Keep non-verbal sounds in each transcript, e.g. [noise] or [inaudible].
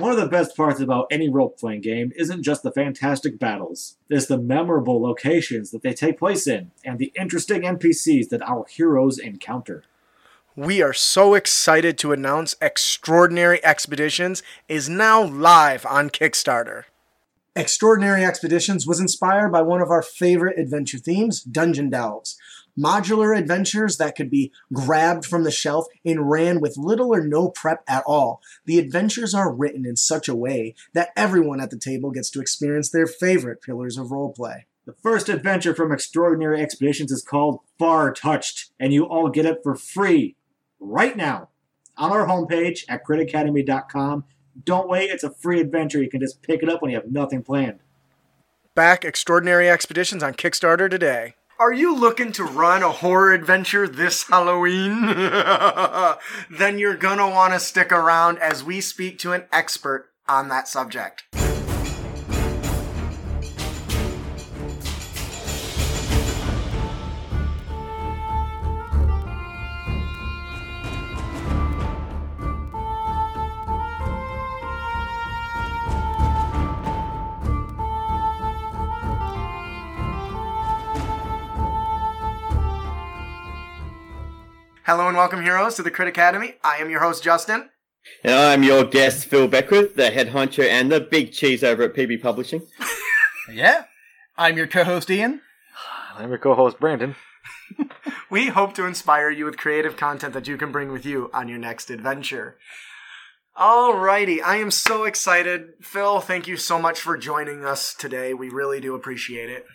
One of the best parts about any role playing game isn't just the fantastic battles, it's the memorable locations that they take place in, and the interesting NPCs that our heroes encounter. We are so excited to announce Extraordinary Expeditions is now live on Kickstarter. Extraordinary Expeditions was inspired by one of our favorite adventure themes, Dungeon Delves. Modular adventures that could be grabbed from the shelf and ran with little or no prep at all. The adventures are written in such a way that everyone at the table gets to experience their favorite pillars of roleplay. The first adventure from Extraordinary Expeditions is called Far Touched, and you all get it for free right now on our homepage at critacademy.com. Don't wait, it's a free adventure. You can just pick it up when you have nothing planned. Back Extraordinary Expeditions on Kickstarter today. Are you looking to run a horror adventure this Halloween? [laughs] then you're gonna want to stick around as we speak to an expert on that subject. Hello and welcome, heroes, to the Crit Academy. I am your host, Justin. And I'm your guest, Phil Beckwith, the head honcho and the big cheese over at PB Publishing. [laughs] Yeah. I'm your co-host Ian. [sighs] I'm your co-host Brandon. [laughs] We hope to inspire you with creative content that you can bring with you on your next adventure. Alrighty, I am so excited. Phil, thank you so much for joining us today. We really do appreciate it.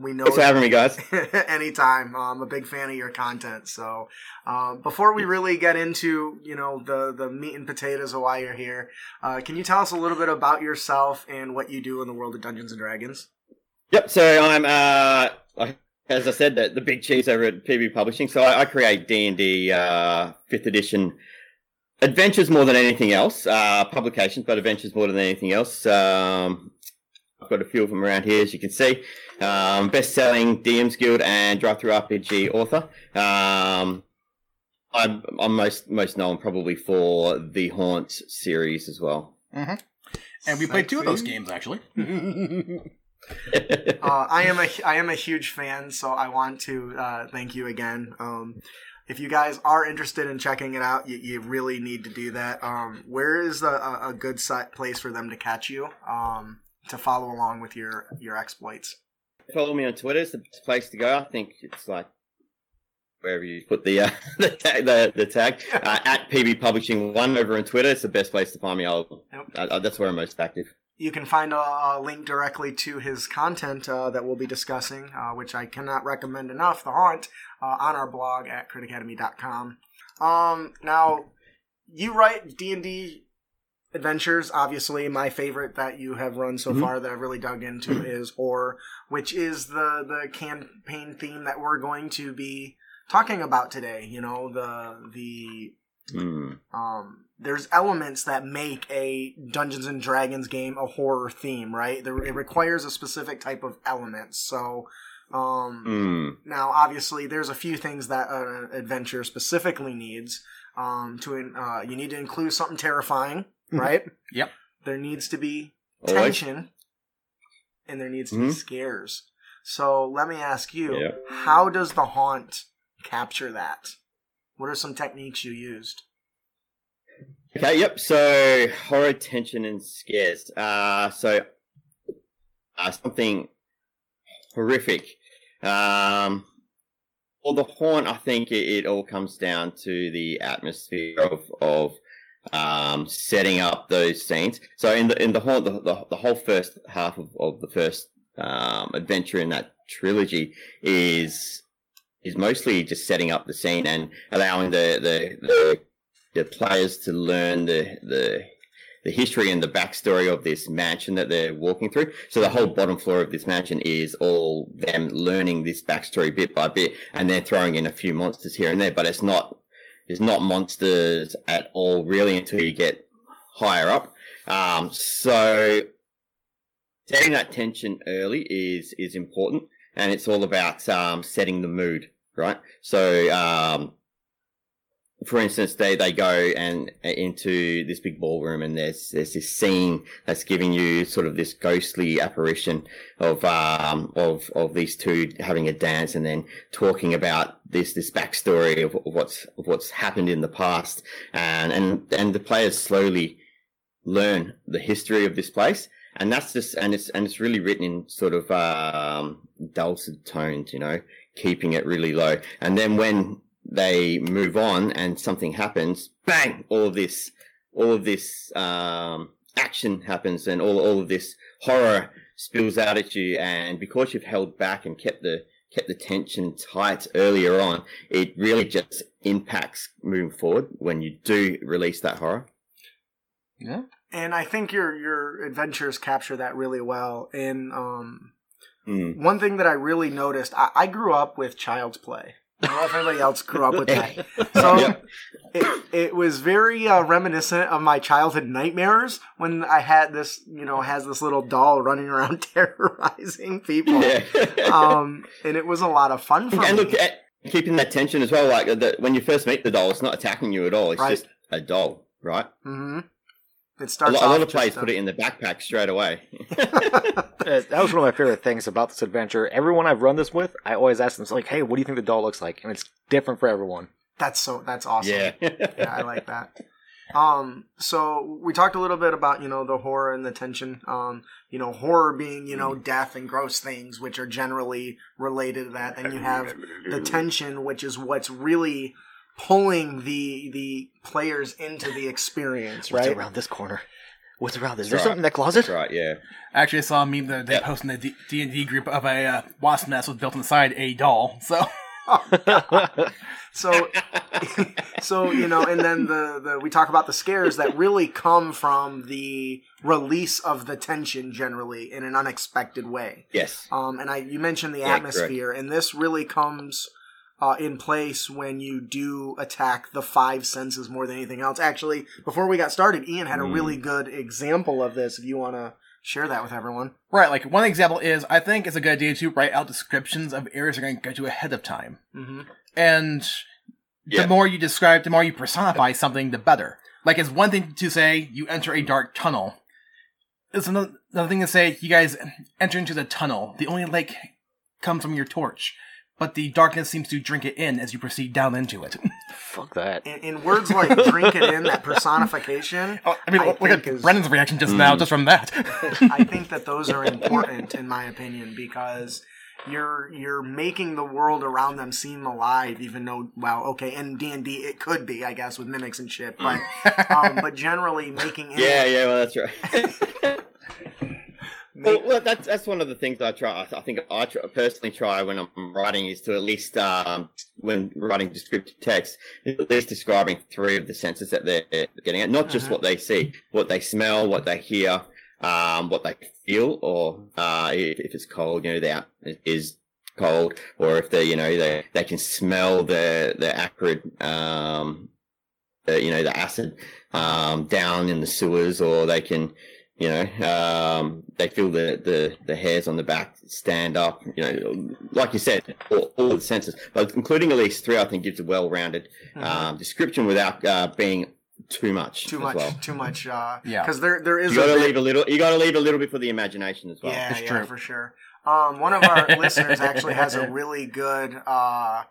We know Thanks for having me, guys. [laughs] anytime. I'm a big fan of your content. So, um, before we really get into you know the the meat and potatoes of why you're here, uh, can you tell us a little bit about yourself and what you do in the world of Dungeons and Dragons? Yep. So I'm, uh, as I said, the, the big cheese over at PB Publishing. So I, I create D and D uh, fifth edition adventures more than anything else. Uh, publications, but adventures more than anything else. Um, got a few of them around here, as you can see. Um, best-selling DMs Guild and DriveThruRPG author. Um, I'm, I'm most most known probably for the Haunt series as well. Mm-hmm. And we played two of those games actually. [laughs] uh, I am a I am a huge fan, so I want to uh, thank you again. Um, if you guys are interested in checking it out, you, you really need to do that. Um, where is a, a a good site place for them to catch you um, to follow along with your your exploits? Follow me on Twitter. It's the place to go. I think it's like wherever you put the uh, [laughs] the tag. The, the tag [laughs] uh, at PB Publishing One over on Twitter. It's the best place to find me. I'll, Yep. uh, that's where I'm most active. You can find a, a link directly to his content uh, that we'll be discussing, uh, which I cannot recommend enough. The Haunt uh, on our blog at critacademy.com. Um, now, you write D and D adventures. Obviously, my favorite that you have run so Mhm. far that I've really dug into is horror, which is the the campaign theme that we're going to be talking about today. You know, the the Mm. um, there's elements that make a Dungeons and Dragons game a horror theme, right? There, it requires a specific type of elements. So, um, Mm. now obviously there's a few things that an adventure specifically needs. Um, to uh, you need to include something terrifying, right? [laughs] Yep. There needs to be Always. tension, and there needs to be Mhm. scares. So let me ask you, Yeah. how does the haunt capture that? What are some techniques you used? Okay. Yep. So horror, tension, and scares. Uh, so uh, something horrific. Um, well, the haunt. I think it, it all comes down to the atmosphere of of um, setting up those scenes. So in the in the whole the, the, the whole first half of, of the first um, adventure in that trilogy is is mostly just setting up the scene and allowing the the, the the players to learn the the the history and the backstory of this mansion that they're walking through. So the whole bottom floor of this mansion is all them learning this backstory bit by bit, and they're throwing in a few monsters here and there. But it's not it's not monsters at all really until you get higher up. Um, so setting that tension early is is important, and it's all about um, setting the mood, right? So um, for instance, they, they go and uh, into this big ballroom and there's, there's this scene that's giving you sort of this ghostly apparition of, um, of, of these two having a dance and then talking about this, this backstory of, what's, of what's happened in the past. And, and, and the players slowly learn the history of this place. And that's just, and it's, and it's really written in sort of, um, dulcet tones, you know, keeping it really low. And then when they move on and something happens, bang, all of this, all of this, um, action happens and all, all of this horror spills out at you. And because you've held back and kept the, kept the tension tight earlier on, it really just impacts moving forward when you do release that horror. Yeah. And I think your your adventures capture that really well. And um, Mm. one thing that I really noticed, I, I grew up with Child's Play. I don't know if anybody else grew up with that. So Yeah. it, it was very uh, reminiscent of my childhood nightmares when I had this, you know, has this little doll running around [laughs] terrorizing people. Yeah. Um, and it was a lot of fun for and me. look, at, keeping that tension as well. Like the, when you first meet the doll, it's not attacking you at all. It's Right. just a doll, right? hmm It A starts lot, a lot of players put it in the backpack straight away. [laughs] [laughs] Uh, that was one of my favorite things about this adventure. Everyone I've run this with, I always ask them, like, hey, what do you think the doll looks like? And it's different for everyone. That's so. That's awesome. yeah. [laughs] yeah, I like that. Um, so we talked a little bit about you know the horror and the tension. Um, you know, horror being you know death and gross things, which are generally related to that. Then you have the tension, which is what's really pulling the the players into the experience, What's right? around this corner? What's around this? Is there right. something in that closet? That's right. Yeah. Actually, I saw a meme that they Yep. posted in the D and D group of a uh, wasp nest was built inside a doll. So So, [laughs] so you know, and then the, the we talk about the scares that really come from the release of the tension generally in an unexpected way. Yes. Um, and I you mentioned the Yeah, atmosphere, and this really comes uh, in place when you do attack the five senses more than anything else. Actually, before we got started, Ian had a Mm. really good example of this. If you want to share that with everyone, right, like one example is I think it's a good idea to write out descriptions of areas you're going to go to ahead of time. mm-hmm. and Yeah. the more you describe, the more you personify something, the better. Like it's one thing to say you enter a dark tunnel. It's another, another thing to say you guys enter into the tunnel. The only light comes from your torch, but the darkness seems to drink it in as you proceed down into it. [laughs] Fuck that. in, in words like "drink it in," that personification. [laughs] Oh, I mean, I look at is- Brennan's reaction just now, Mm. just from that. [laughs] I think that those are important in my opinion because you're you're making the world around them seem alive even though well okay in D&D it could be I guess with mimics and shit but um, but generally making it Yeah. Yeah. Well, that's right. Well, well, that's that's one of the things I try. I think I try, personally try when I'm writing is to at least um, when writing descriptive text, at least describing three of the senses that they're getting at, not just Mhm. what they see, what they smell, what they hear, um, what they feel, or uh, if, if it's cold, you know, that is cold, or if they, you know, they they can smell the the acrid, um, the, you know, the acid um, down in the sewers, or they can you know, um, they feel the, the, the hairs on the back stand up, you know, like you said, all, all the senses, but including at least three, I think gives a well-rounded, Mhm. um, description without, uh, being too much. too much Well. too much uh Yeah. because there there is You gotta a bit- leave a little, you gotta leave a little bit for the imagination as well. yeah It's yeah true. for sure um one of our [laughs] listeners actually has a really good uh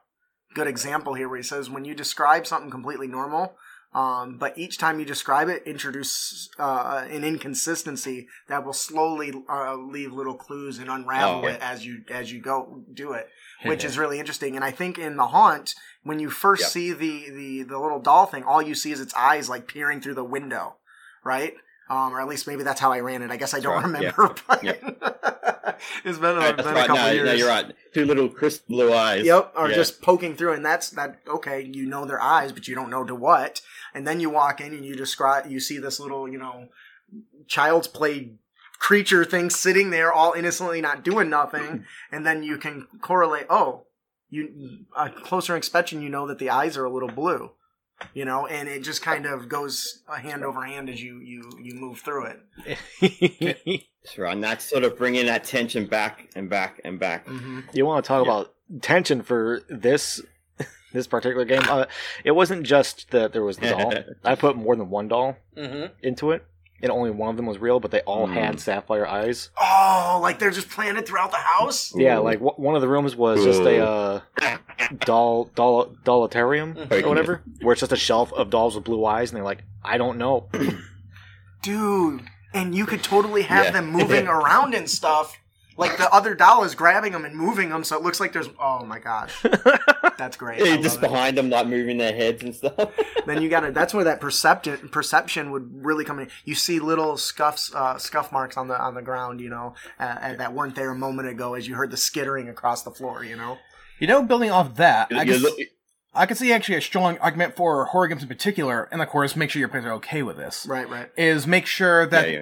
good example here where he says when you describe something completely normal um, but each time you describe it, introduce uh, an inconsistency that will slowly uh, leave little clues and unravel Oh, yeah. it as you as you go do it, [laughs] which is really interesting. And I think in the haunt, when you first Yep. see the, the the little doll thing, all you see is its eyes like peering through the window, right? Um, or at least maybe that's how I ran it. I guess I don't right, yeah. remember. [laughs] But [laughs] it's been, a, been a couple No, years. no, you're right. Two little crisp blue eyes. Yep, are Yeah. just poking through, and that's that. Okay, you know their eyes, but you don't know to what. And then you walk in and you describe, you see this little, you know, child's play creature thing sitting there, all innocently not doing nothing, [clears throat] and then you can correlate. Oh, you a closer inspection, you know that the eyes are a little blue, you know, and it just kind of goes uh, hand over hand as you you you move through it. [laughs] That's right. And that's sort of bringing that tension back and back and back. Mm-hmm. you want to talk Yeah. about tension for this this particular game. Uh, it wasn't just that there was the doll. [laughs] I put more than one doll Mm-hmm. into it, and only one of them was real, but they all Mm. had sapphire eyes. Oh, like they're just planted throughout the house. Yeah, Ooh. like w- one of the rooms was just a Ooh. uh, doll doll dollatarium Mhm. or whatever, where it's just a shelf of dolls with blue eyes, and they're like, I don't know. Dude, and you could totally have Yeah. them moving [laughs] around and stuff. Like the other doll is grabbing them and moving them, so it looks like there's. Oh my gosh, [laughs] that's great. I Yeah, just it. behind them, like moving their heads and stuff. [laughs] Then you gotta. That's where that perception perception would really come in. You see little scuffs, uh, scuff marks on the on the ground, you know, uh, uh, that weren't there a moment ago, as you heard the skittering across the floor. You know. You know, building off that, I You can, look- I can see actually a strong argument for horror games in particular, and of course, make sure your players are okay with this. Right. Right. Is make sure that yeah, yeah.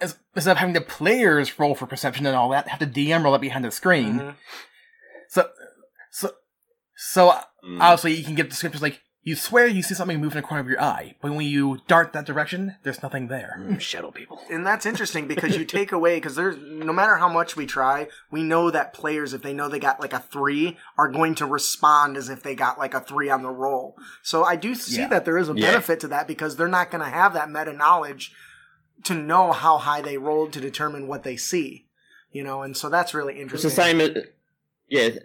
As- instead of having the players roll for perception and all that, have the DM roll it behind the screen. Mhm. So, so, so uh, Mm. obviously you can get descriptions like you swear you see something move in the corner of your eye, but when you dart that direction, there's nothing there. Shadow people. and that's interesting because you take away because there's no matter how much we try we know that players if they know they got like a three are going to respond as if they got like a three on the roll so i do see Yeah. that there is a Yeah. benefit to that because they're not going to have that meta knowledge to know how high they rolled to determine what they see you know and so that's really interesting. It's the same as yeah, it's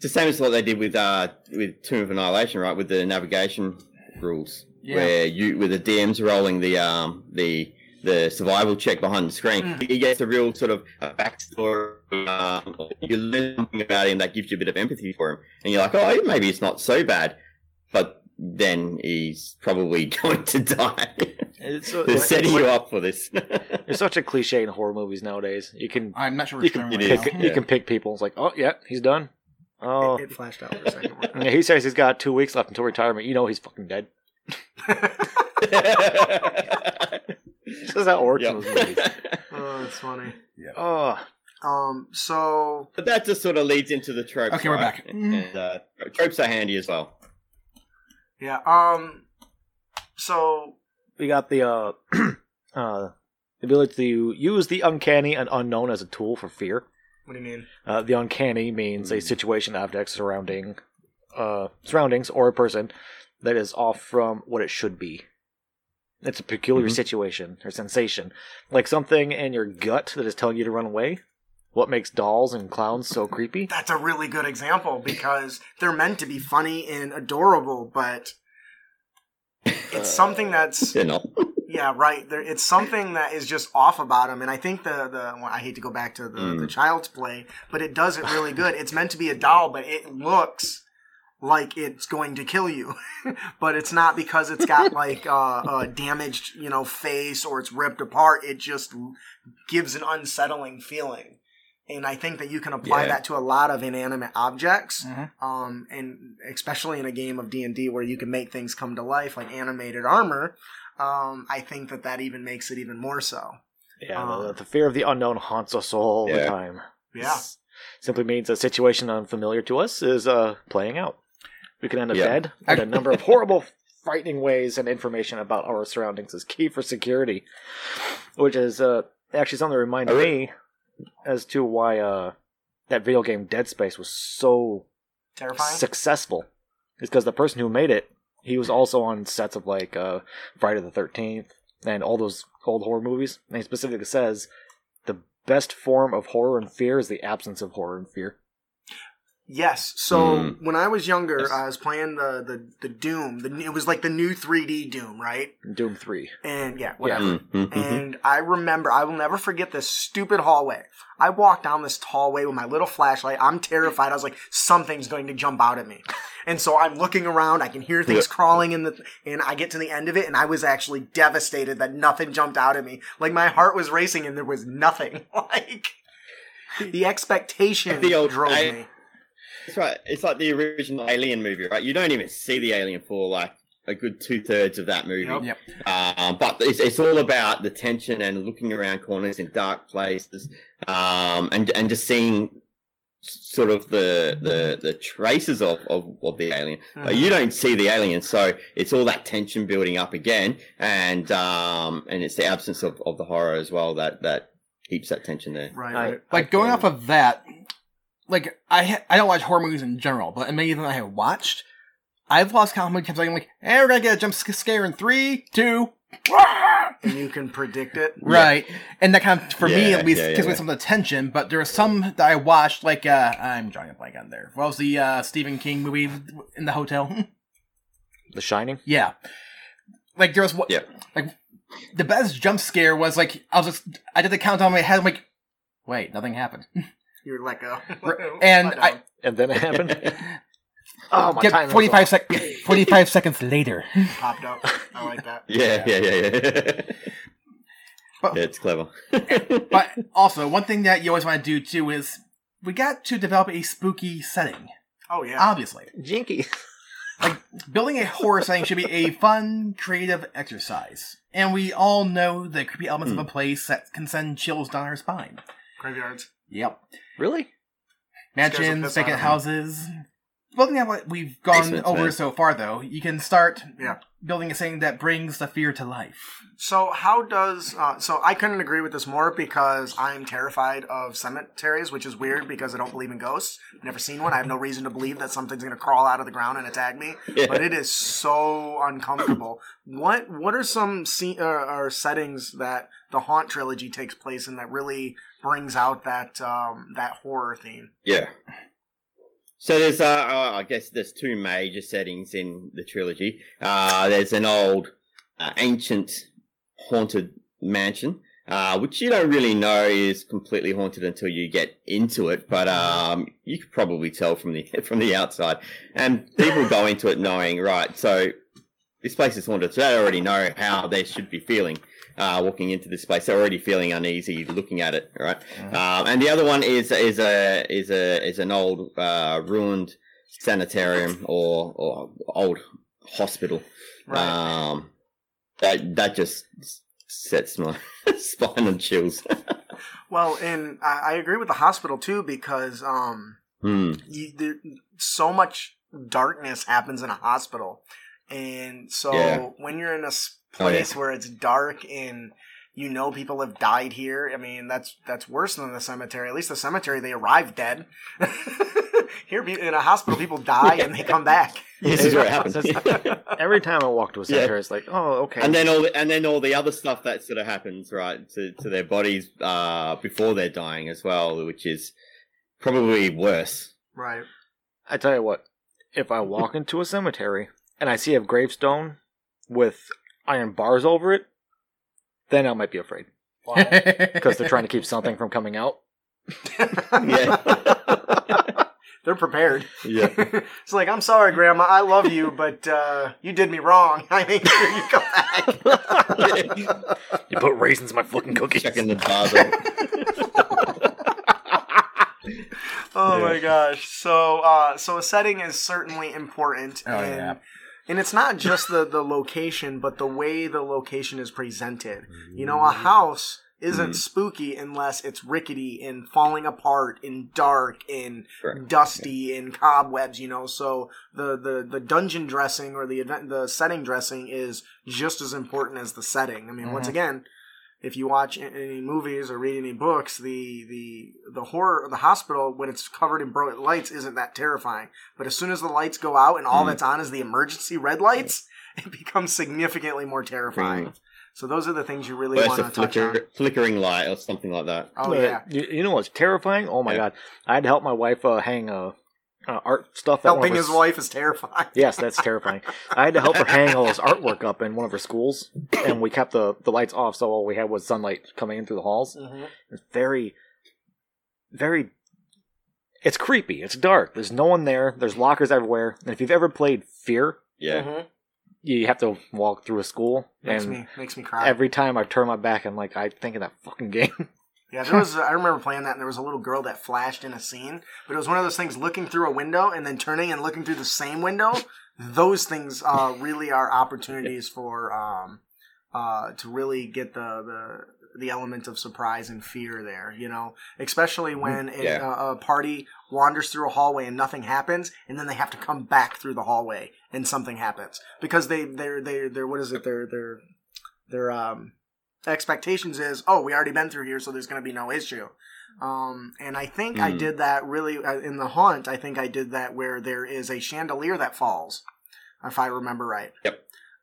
the same as what they did with uh with Tomb of Annihilation, right? With the navigation rules, Yeah. where you with the DMs rolling the um the the survival check behind the screen, Mm. you get a real sort of a backstory. Um, you learn something about him that gives you a bit of empathy for him, and you're like, oh, maybe it's not so bad, but then he's probably [laughs] going to die. It's, uh, [laughs] They're it's setting like- you up for this. [laughs] It's such a cliche in horror movies nowadays. You can I'm not sure you which can term It right is. pick, you Yeah. can pick people. It's like, oh yeah, he's done. Oh, it, it flashed out for a second yeah, he says he's got two weeks left until retirement. You know he's fucking dead. This is how it works in those movies. oh that's funny Yeah. Oh, um so But that just sort of leads into the tropes. Okay, we're right? back. And uh, tropes are handy as well. Yeah um so we got the uh, [clears throat] uh, the ability to use the uncanny and unknown as a tool for fear. what do you mean Uh, the uncanny means Hmm. a situation, object, surrounding, uh, surroundings, or a person that is off from what it should be. It's a peculiar Mhm. situation or sensation, like something in your gut that is telling you to run away. What makes dolls and clowns so creepy? That's a really good example because they're meant to be funny and adorable, but it's something that's [laughs] They're not. yeah, right. There, it's something that is just off about them, and I think the the well, I hate to go back to the, Mm. the child's play, but it does it really good. It's meant to be a doll, but it looks like it's going to kill you, [laughs] but it's not because it's got [laughs] like uh, a damaged you know face or it's ripped apart. It just gives an unsettling feeling. And I think that you can apply Yeah. that to a lot of inanimate objects Mhm. um, and especially in a game of D and D where you can make things come to life like animated armor, um, I think that that even makes it even more so. Yeah, Uh, the, the fear of the unknown haunts us all the time. Yeah, This simply means a situation unfamiliar to us is uh, playing out. We can end up Yeah. dead in a number of horrible, frightening ways, and information about our surroundings is key for security. Which is uh, actually something that reminded I re- me as to why uh, that video game Dead Space was so terrifying. successful. Is because the person who made it, he was also on sets of like uh, Friday the Thirteenth and all those old horror movies. And he specifically says the best form of horror and fear is the absence of horror and fear. Yes. So Mm. when I was younger, Yes. I was playing the the the Doom. The it was like the new 3D Doom, right? Doom Three. And yeah, whatever. Mm, mm, mm, And I remember, I will never forget this stupid hallway. I walked down this hallway with my little flashlight. I'm terrified. I was like, something's going to jump out at me. And so I'm looking around. I can hear things Yeah. crawling in the, and I get to the end of it, and I was actually devastated that nothing jumped out at me. Like my heart was racing, and there was nothing. [laughs] Like the expectation The old- drove I- me. That's right. It's like the original Alien movie, right? You don't even see the alien for like a good two thirds of that movie. Yep. Yep. Um, but it's, it's all about the tension and looking around corners in dark places, um, and and just seeing sort of the the, the traces of, of, of the alien. Mm-hmm. Uh, you don't see the alien, so it's all that tension building up again, and um, and it's the absence of, of the horror as well that that keeps that tension there. Right. I- right. Like going can- off of that, like I I don't watch horror movies in general, but many of them I have watched, I've lost count how many times I'm like, hey, we're gonna get a jump scare in three, two, [laughs] and you can predict it. [laughs] right, and that kind of for me at least yeah, yeah, gives me yeah. some attention. But there are some that I watched, like uh, I'm drawing a blank on there. What was the uh, Stephen King movie in the hotel? The Shining. yeah, like there was what Yeah. like the best jump scare was like I was just I did the countdown in my head. I'm like, wait, nothing happened. [laughs] You're like a [laughs] and Let I- And then it happened. [laughs] oh, my Get time. 45 sec 45 seconds later. [laughs] popped up. I like that. yeah, yeah, yeah, yeah. But- yeah, it's clever. But also, one thing that you always want to do too is we got to develop a spooky setting. Oh yeah. Obviously, Jinky. like building a horror setting should be a fun, creative exercise. And we all know the creepy elements of hmm. a place that can send chills down our spine. Graveyards. Yep. Really? Mansions, piss out vacant of me. houses. Looking at what we've gone Basements, over man. so far, though, you can start Yeah. Building a setting that brings the fear to life. So how does uh, so I couldn't agree with this more because I'm terrified of cemeteries, which is weird because I don't believe in ghosts. Never seen one. I have no reason to believe that something's going to crawl out of the ground and attack me. [laughs] Yeah. But it is so uncomfortable. what what are some scene, uh, or settings that the Haunt trilogy takes place in that really brings out that um, that horror theme? Yeah. So there's, uh, uh, I guess there's two major settings in the trilogy. Uh, there's an old, uh, ancient, haunted mansion, uh, which you don't really know is completely haunted until you get into it, but um, you could probably tell from the [laughs] from the outside. And people go into it knowing, right? So this place is haunted, so they already know how they should be feeling. Uh, walking into this place, they're already feeling uneasy looking at it, right? Um, and the other one is is a is a is an old uh, ruined sanitarium or or old hospital. Um, that that just sets my [laughs] spine on chills. [laughs] Well, and I, I agree with the hospital too because um, hmm. you, there, so much darkness happens in a hospital, and so Yeah. when you're in a s- Oh, place where it's dark and you know people have died here, I mean that's that's worse than the cemetery. At least the cemetery they arrive dead. [laughs] here in a hospital, people die and they [laughs] come back. This is where it happens. Every time I walk to a cemetery, it's like, oh, okay. and then all the, and then all the other stuff that sort of happens right to, to their bodies uh, before they're dying as well, which is probably worse. Right. I tell you what, if I walk into a cemetery and I see a gravestone with iron bars over it, then I might be afraid Why? [laughs] because they're trying to keep something from coming out. [laughs] Yeah. [laughs] They're prepared. Yeah. it's like, I'm sorry, Grandma. I love you, but uh, you did me wrong. I made sure you come back. You put raisins in my fucking cookies. Checking the bars. out. Oh Yeah. my gosh. So uh so a setting is certainly important Oh, and yeah. And it's not just the the location but the way the location is presented. You know, a house isn't Mhm. spooky unless it's rickety and falling apart and dark and Correct. dusty and cobwebs, you know. So the the the dungeon dressing or the event the setting dressing is just as important as the setting. I mean, once Mhm. again, if you watch any movies or read any books, the the the horror the hospital when it's covered in bright lights isn't that terrifying. But as soon as the lights go out and all Mm. that's on is the emergency red lights, [laughs] it becomes significantly more terrifying. Mm. So those are the things you really Or want to a touch on. flickering light or something like that. Oh But yeah, You, you know what's terrifying? Oh my Yeah. god! I had to help my wife uh, hang uh, uh, art stuff. At one of helping his wife is terrifying. [laughs] Yes, that's terrifying. I had to help her hang all this artwork up in one of her schools, and we kept the, the lights off, so all we had was sunlight coming in through the halls. Mhm. It's very, very. It's creepy. It's dark. There's no one there. There's lockers everywhere. And if you've ever played Fear, Yeah. Mhm. you have to walk through a school, Makes and me makes me cry. every time I turn my back, I'm like, I think of that fucking game. [laughs] Yeah, there was. I remember playing that, and there was a little girl that flashed in a scene. But it was one of those things: looking through a window and then turning and looking through the same window. Those things uh, really are opportunities for um, uh, to really get the the the element of surprise and fear there. You know, especially when a, Yeah. a, a party wanders through a hallway and nothing happens, and then they have to come back through the hallway and something happens because they they're they're, they're what is it? They're they're they're um expectations is, oh, we already been through here, so there's going to be no issue. Um, and I think I Hmm. did that really uh, in the haunt. I think I did that where there is a chandelier that falls, if I remember right. Yep.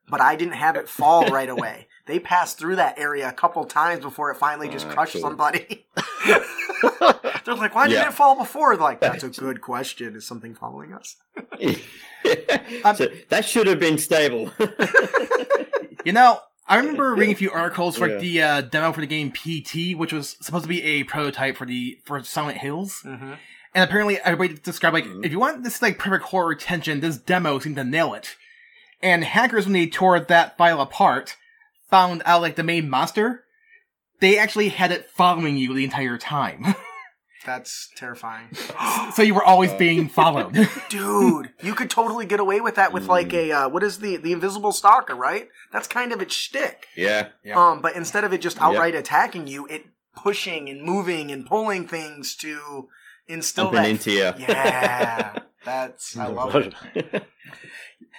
But I didn't have it fall [laughs] right away. They passed through that area a couple times before it finally just Ah, crushed cool. somebody. [laughs] [laughs] They're like, "Why didn't Yeah. it fall before?" Like, that's a good question. Is something following us? so that should have been stable. You know, I remember reading a few articles for Yeah. the uh, demo for the game PT, which was supposed to be a prototype for the for Silent Hills. Mm-hmm. And apparently, everybody described like, Mhm. if you want this like perfect horror tension, this demo seemed to nail it. And hackers, when they tore that file apart, found out like the main monster, they actually had it following you the entire time. [laughs] That's terrifying. [laughs] so you were always Uh. being followed. [laughs] [laughs] Dude, you could totally get away with that with like a uh, what is the the invisible stalker, right? That's kind of its shtick. yeah. Yeah. Um, but instead of it just outright attacking you, it pushing and moving and pulling things to instill Bumping that. into you. Yeah, that's I love it.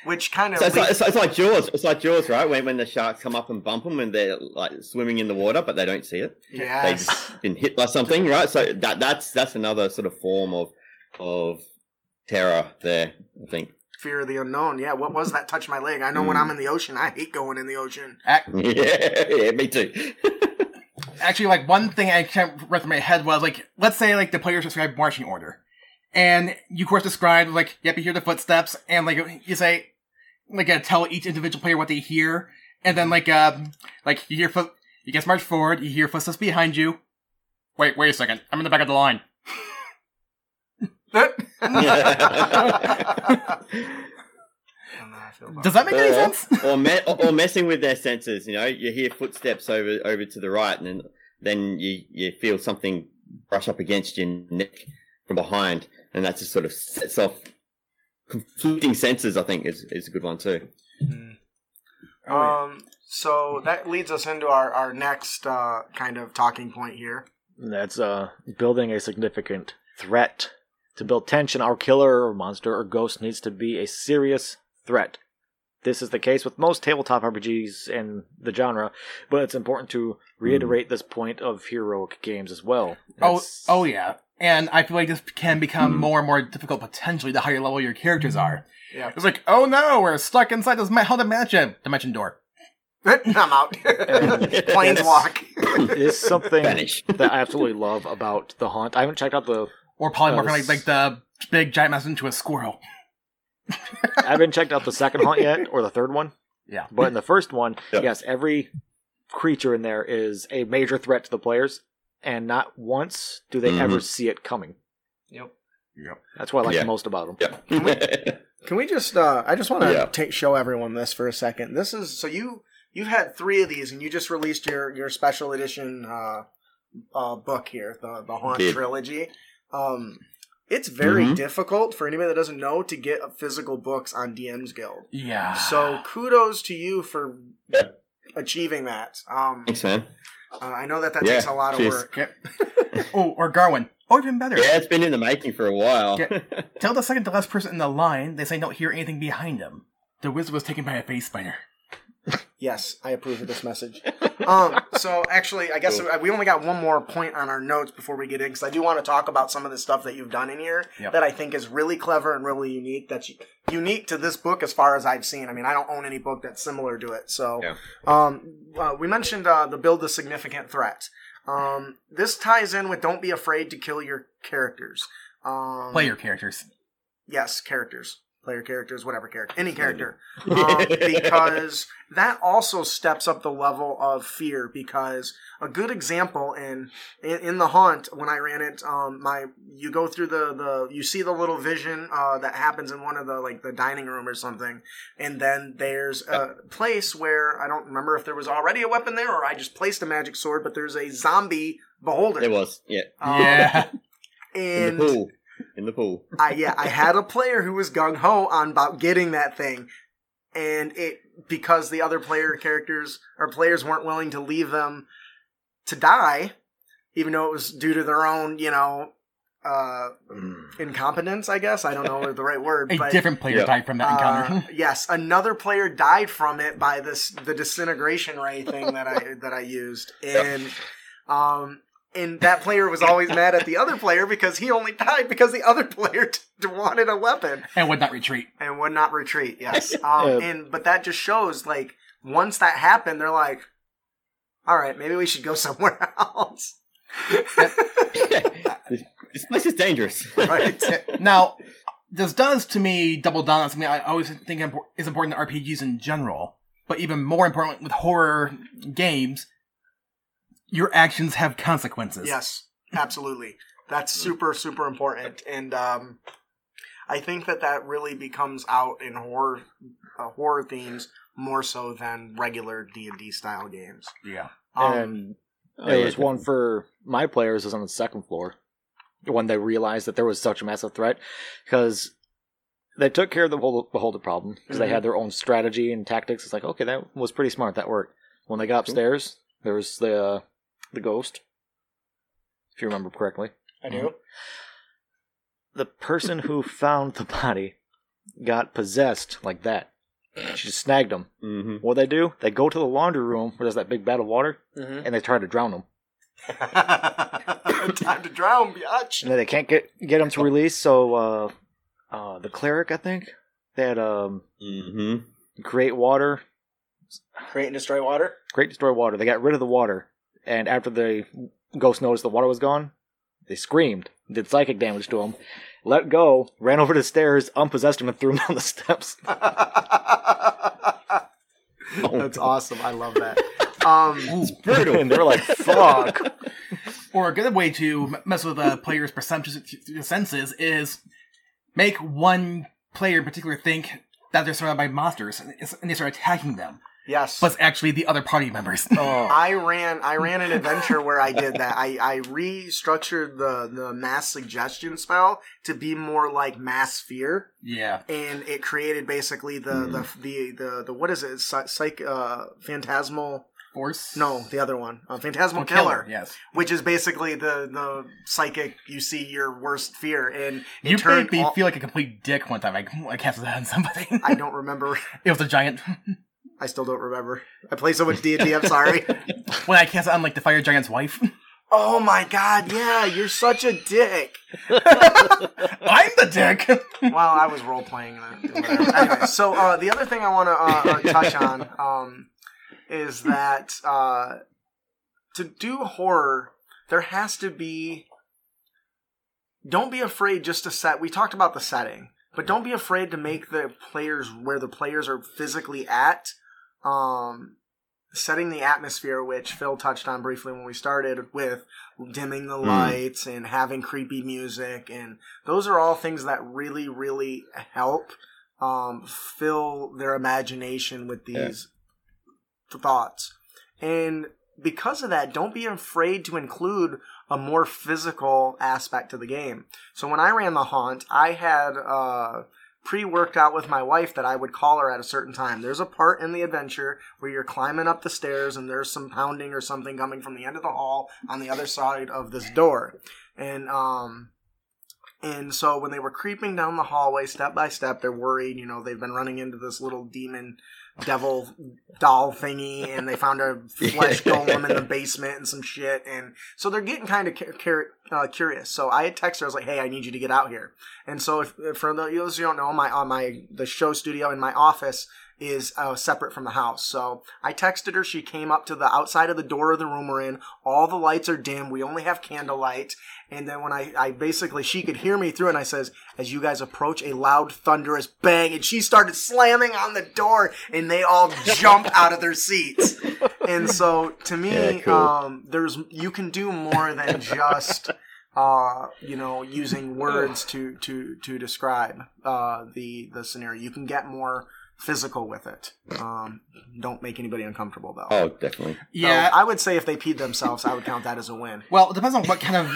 Which kind of So it's like, it's, it's like Jaws. It's like Jaws, right? When when the sharks come up and bump them when they're like swimming in the water, but they don't see it. Yeah, They yes. just been hit by something, right? So that that's that's another sort of form of of terror there. I think. fear of the unknown. Yeah, what was that? Touch my leg. I know when Mm. I'm in the ocean, I hate going in the ocean. Ac- Yeah, [laughs] yeah, me too. [laughs] actually like one thing I can't run through my head was like let's say like the players describe marching order. And you of course describe like yep, you hear the footsteps and like you say like uh, tell each individual player what they hear and then like um like you hear foot you guys march forward, you hear footsteps behind you. Wait, wait a second. I'm in the back of the line. [laughs] Does that make any sense? [laughs] or, me- or, or messing with their senses. You know, you hear footsteps over over to the right, and then, then you you feel something brush up against your neck from behind, and that just sort of sets off conflicting senses. I think is is a good one too. Um, so that leads us into our our next uh, kind of talking point here. That's uh, building a significant threat. To build tension, our killer or monster or ghost needs to be a serious threat. This is the case with most tabletop RPGs in the genre, but it's important to reiterate this point of heroic games as well. Oh, oh yeah. And I feel like this can become more and more difficult potentially the higher level your characters are. Yeah, It's like, oh no, we're stuck inside this ma- haunted mansion. Dimension door. [laughs] I'm out. [laughs] [laughs] Planes walk. it is something Vanish. that I absolutely love about the haunt. I haven't checked out the Or polymorphing Uh, like, like the big giant mouse into a squirrel. I haven't checked out the second haunt yet, or the third one. Yeah. But in the first one, Yeah. yes, every creature in there is a major threat to the players, and not once do they Mhm. ever see it coming. Yep. Yep. That's what I like Yeah. the most about them. Yeah. [laughs] Can we just? uh I just want to Yeah. take show everyone this for a second. This is so you you've had three of these, and you just released your your special edition uh, uh book here, the the Haunt Did. trilogy. Um, it's very Mhm. difficult for anybody that doesn't know to get physical books on DM's Guild. Yeah. So kudos to you for Yeah. achieving that. Um, Thanks, man. Uh, I know that that Yeah, takes a lot of work. [laughs] oh, or Garwin. Oh, even better. Yeah, it's been in the making for a while. Yeah. [laughs] Tell the second to last person in the line they say don't hear anything behind them. The wizard was taken by a face spider. Yes, I approve of this message. [laughs] um, so actually, I guess Cool. we only got one more point on our notes before we get in because I do want to talk about some of the stuff that you've done in here Yep. that I think is really clever and really unique. That's unique to this book as far as I've seen. I mean, I don't own any book that's similar to it. So, Yeah. um, uh, we mentioned uh, the build a significant threat. Um, this ties in with don't be afraid to kill your characters. Um, Player characters. Yes, characters. Player characters, whatever character, any character, [laughs] um, because that also steps up the level of fear. Because a good example in in, in the haunt when I ran it, um, my you go through the the you see the little vision uh, that happens in one of the like the dining room or something, and then there's a place where I don't remember if there was already a weapon there or I just placed a magic sword, but there's a zombie beholder. It was, yeah. Um, yeah. [laughs] In and the pool. In the pool. I yeah, I had a player who was gung ho on about getting that thing, and it because the other player characters or players weren't willing to leave them to die, even though it was due to their own, you know, uh, incompetence. I guess I don't know the right word, [laughs] A but different player Yeah. died from that uh, encounter. [laughs] yes, another player died from it by this the disintegration ray thing that I that I used, and um, and that player was always [laughs] mad at the other player because he only died because the other player [laughs] t- wanted a weapon and would not retreat. and would not retreat. Yes, [laughs] um, Yeah. and but that just shows like once that happened, they're like, all right, maybe we should go somewhere else. this, this place is dangerous. right. Now, this does to me double down on something I always think is important to RPGs in general, but even more important with horror games. Your actions have consequences. Yes, absolutely. That's super super important, and um, I think that that really becomes out in horror uh, horror themes more so than regular D and D style games. Yeah. Um, and Oh, there was one for my players was on the second floor when they realized that there was such a massive threat because they took care of the whole beholder problem because they Mhm. had their own strategy and tactics. It's like okay, that was pretty smart. That worked. When they got upstairs, there was the uh, the ghost, if you remember correctly. I do. The person who [laughs] found the body got possessed like that. She just snagged him. hmm What they do? They go to the laundry room where there's that big vat of water, Mm-hmm. and they try to drown him. [laughs] Time to drown, biatch. and then they can't get get him to [laughs] release. So uh, uh, the cleric, I think, that had um, hmm create water, Create and destroy water. create destroy water. They got rid of the water, and after the ghost noticed the water was gone, they screamed, did psychic damage to him, let go, ran over the stairs, unpossessed him, and threw him [laughs] down the steps. [laughs] That's awesome. I love that. Um, [laughs] and they're like, "Fuck!" Or a good way to mess with a player's perceptions senses is make one player in particular think that they're surrounded by monsters and they start attacking them, yes. but actually the other party members. [laughs] Oh, I ran I ran an adventure where I did that. I, I restructured the, the mass suggestion spell to be more like mass fear. yeah. And it created basically the the, the, the, the what is it? Psych, psych uh phantasmal Force? no, the other one. Uh, phantasmal Oh, killer. Yes. Which is basically the the psychic you see your worst fear and it You turned made me all- feel like a complete dick one time. I, I cast that on somebody. I [laughs] don't remember. it was a giant. [laughs] I still don't remember. I play so much D&D, I'm sorry. [laughs] when I cast on like the fire giant's wife. Oh my god, yeah, you're such a dick. [laughs] I'm the dick. [laughs] well, I was role playing that. Anyway, so uh, the other thing I want to uh, uh, touch on um, is that uh, to do horror, there has to be. Don't be afraid just to set. We talked about the setting, but don't be afraid to make the players where the players are physically at. Um, setting the atmosphere, which Phil touched on briefly when we started with dimming the lights and having creepy music, and those are all things that really, really help um, fill their imagination with these thoughts. And because of that, don't be afraid to include a more physical aspect to the game. So when I ran the haunt, I had uh, pre-worked out with my wife that I would call her at a certain time. There's a part in the adventure where you're climbing up the stairs and there's some pounding or something coming from the end of the hall on the other side of this door. And um and so when they were creeping down the hallway step by step, they're worried, you know, they've been running into this little demon devil doll thingy and they found a [laughs] flesh golem in the basement and some shit and so they're getting kind of cu- cur- uh, curious. So i had texted her i was like hey i need you to get out here. And so if, if for those who don't know my on my the show studio in my office is uh, separate from the house. So i texted her she came up to the outside of the door of the room we're in. All the lights are dim. We only have candlelight and then when I, I basically she could hear me through and I says, as you guys approach a loud thunderous bang, and she started slamming on the door and they all jump [laughs] out of their seats. And so to me, Yeah, cool. um, there's you can do more than just uh, you know, using words to to to describe uh, the the scenario. You can get more physical with it. Um, don't make anybody uncomfortable though. Oh, definitely. yeah. So I would say if they peed themselves, I would count that as a win. Well, it depends on what kind of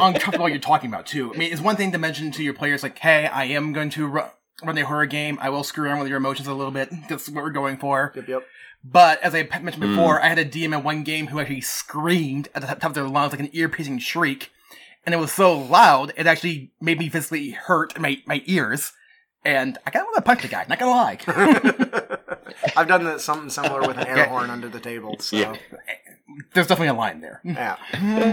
uncomfortable you're talking about too. I mean, it's one thing to mention to your players like, "Hey, I am going to ru- run a horror game. I will screw around with your emotions a little bit. [laughs] That's what we're going for." Yep, yep. But as I mentioned before, I had a DM in one game who actually screamed at the top of their lungs like an ear-piercing shriek, and it was so loud it actually made me physically hurt my my ears. And I kind of want to punch the guy. Not gonna lie. [laughs] I've done that, something similar with an air Yeah. horn under the table. So Yeah. there's definitely a line there. Yeah.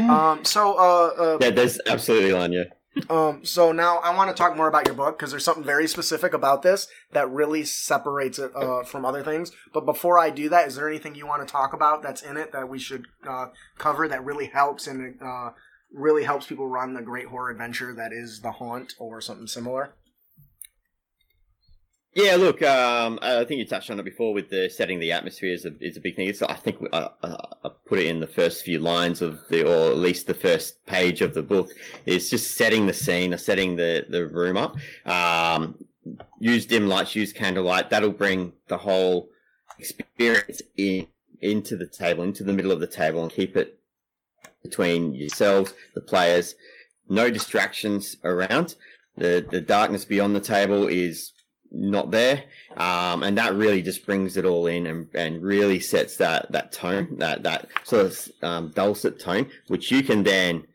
Um, so, uh, uh, Yeah, there's absolutely a line. Yeah. Um, so now I want to talk more about your book because there's something very specific about this that really separates it uh, from other things. But before I do that, is there anything you want to talk about that's in it that we should uh, cover that really helps and uh, really helps people run the great horror adventure that is The Haunt or something similar? Yeah, look, um, I think you touched on it before with the setting the atmosphere is a, is a big thing. It's, I think I, I put it in the first few lines of the, or at least the first page of the book. It's just setting the scene or setting the, the room up. Um, use dim lights, use candlelight. That'll bring the whole experience in into the table, into the middle of the table, and keep it between yourselves, the players. No distractions around. The the darkness beyond the table is not there, um, and that really just brings it all in and, and really sets that that tone, that that sort of um, dulcet tone, which you can then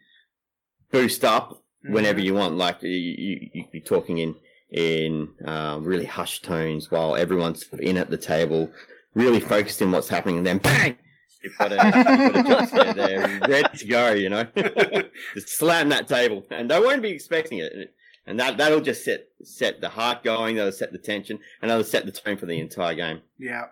boost up whenever you want. Like you, you you be talking in in um, really hushed tones while everyone's in at the table, really focused in what's happening, and then bang. You've got a, you've got a jump scare [laughs] there, ready to go, you know. [laughs] just slam that table, and they won't be expecting it and that that'll just set set the heart going. That'll set the tension, and that'll set the tone for the entire game. Yeah.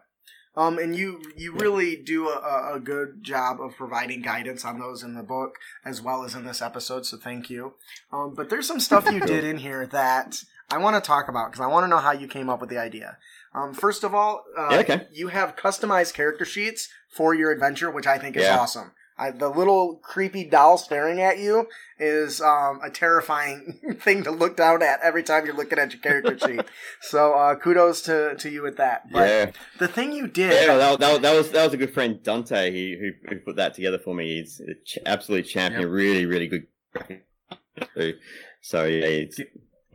Um, and you you really do a, a good job of providing guidance on those in the book as well as in this episode. So thank you. Um, but there's some stuff you [laughs] did in here that I want to talk about because I want to know how you came up with the idea. Um, first of all, uh, Yeah, okay. you have customized character sheets for your adventure, which I think is Yeah. awesome. I, the little creepy doll staring at you is um, a terrifying [laughs] thing to look down at every time you're looking at your character [laughs] sheet. So uh, kudos to, to you with that. But yeah, the thing you did, yeah. That, that, that was that was a good friend Dante. He who, who put that together for me. He's a ch- absolute champion. Really, really good. So, so yeah, he's,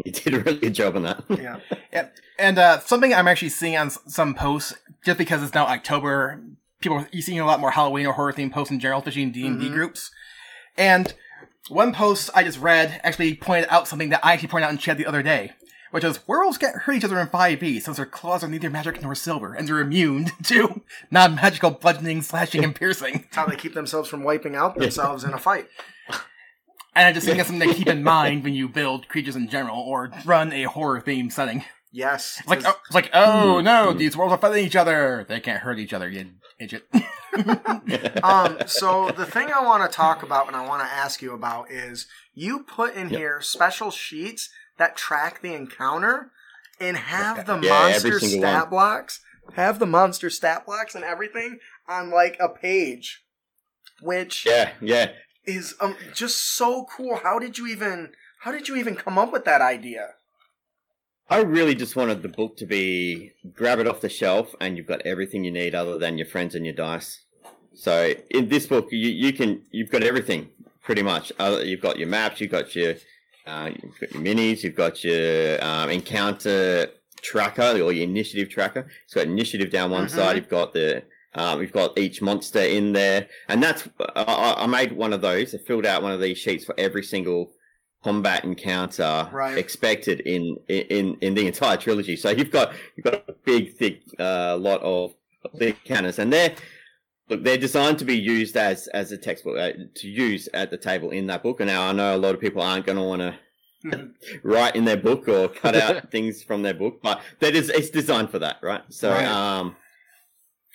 he did a really good job on that. yeah, [laughs] And uh, something I'm actually seeing on some posts, just because it's now October, people are seeing a lot more Halloween or horror themed posts in general, especially in D and D Mhm. groups. And one post I just read actually pointed out something that I actually pointed out in chat the other day, which was werewolves can't hurt each other in 5e since their claws are neither magic nor silver, and they're immune [laughs] to non magical bludgeoning, slashing, and piercing. that's how they keep themselves from wiping out themselves in a fight. And I just think that's something to keep in mind when you build creatures in general or run a horror themed setting. Yes, It's like, 'cause- oh, like, oh no, these worlds are fighting each other. They can't hurt each other, you idiot. [laughs] um, so the thing I want to talk about and I want to ask you about is you put in Yep. here special sheets that track the encounter and have the Yeah, monster stat one. blocks, have the monster stat blocks and everything on like a page, which yeah, yeah. is um, just so cool. How did you even? How did you even come up with that idea? I really just wanted the book to be grab it off the shelf and you've got everything you need other than your friends and your dice. So in this book, you, you can you've got everything pretty much. Uh, you've got your maps, you've got your uh, you've got your minis, you've got your um, encounter tracker or your initiative tracker. It's got initiative down one Mhm. side. You've got the um, we've got each monster in there, and that's I- I made one of those. I filled out one of these sheets for every single combat encounter Right. expected in in in the entire trilogy. So you've got you've got a big thick uh, lot of big encounters, and they're look they're designed to be used as as a textbook uh, to use at the table in that book. And now I know a lot of people aren't going to want to write in their book or cut [laughs] out things from their book, but that is it's designed for that, right? So Right. um.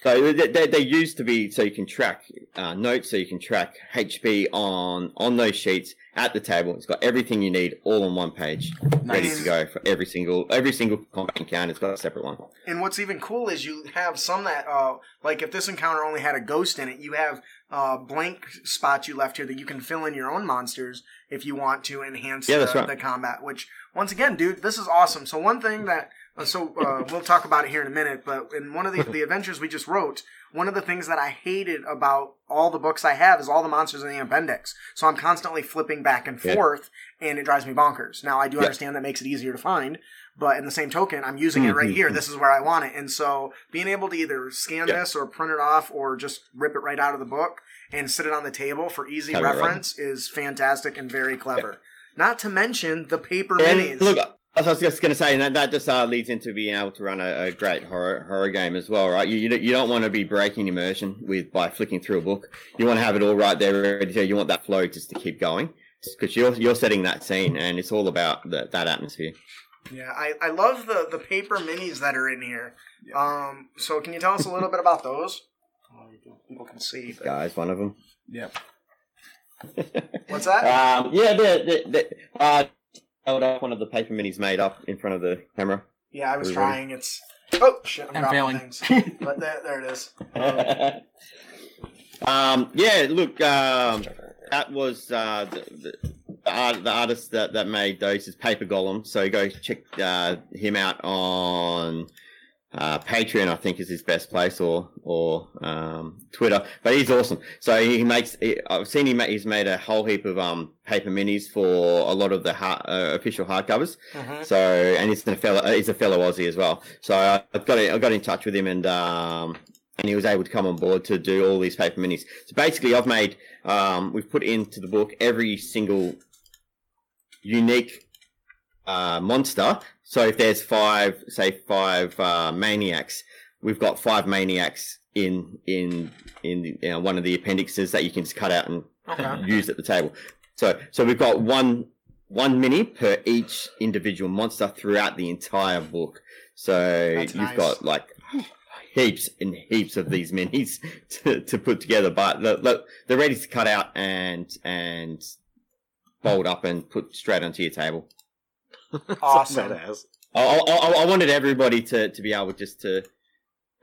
So they, they, they used to be so you can track uh, notes, so you can track HP on on those sheets at the table. It's got everything you need all on one page, ready to go for every single every single combat encounter. It's got a separate one. And what's even cool is you have some that, uh, like if this encounter only had a ghost in it, you have uh, blank spots you left here that you can fill in your own monsters if you want to enhance Yeah, the, right. the combat. Which, once again, dude, this is awesome. So one thing that, uh, so uh, we'll talk about it here in a minute, but in one of the, the adventures we just wrote, one of the things that I hated about all the books I have is all the monsters in the appendix. So I'm constantly flipping back and Yeah. forth, and it drives me bonkers. Now I do Yeah. understand that makes it easier to find, but in the same token, I'm using it right Mhm. here. This is where I want it. And so being able to either scan Yeah. this or print it off or just rip it right out of the book and sit it on the table for easy Have reference is fantastic and very clever. Not to mention the paper And minis. look, I was just going to say, and that, that just uh, leads into being able to run a, a great horror horror game as well, right? You, you don't- you don't want to be breaking immersion with by flicking through a book. You want to have it all right there ready to go. You want that flow just to keep going because you're you're setting that scene, and it's all about the, that atmosphere. Yeah, I, I love the, the paper minis that are in here. Um, so can you tell us a little bit about those? People can see. but- Guys, one of them. Yep. What's that? [laughs] Um, yeah, the, the, the, uh, held up one of the paper minis made up in front of the camera. Yeah, I was Are we trying. It's oh shit, I'm, I'm dropping failing. things. But there, there it is. [laughs] um, yeah, look, um, that was uh, the, the, the, art, the artist that, that made those is Paper Golem. So go check uh, him out on uh, Patreon. I think is his best place, or or um, Twitter. But he's awesome. So he makes. He, I've seen him. Make, he's made a whole heap of um, paper minis for a lot of the hard, uh, official hardcovers. Mhm. So, and he's a fellow, he's a fellow Aussie as well. So I, I've got, I got in touch with him and, um, and he was able to come on board to do all these paper minis. So basically I've made, um, we've put into the book every single unique, uh, monster. So if there's five, say five, uh, maniacs, we've got five maniacs in, in, in you know, one of the appendixes that you can just cut out and Okay. used at the table. So so we've got one one mini per each individual monster throughout the entire book. So That's you've nice. got like heaps and heaps of these minis [laughs] to, to put together, but the, they're ready to cut out and and fold up and put straight onto your table. [laughs] Awesome. I, I, I wanted everybody to, to be able just to you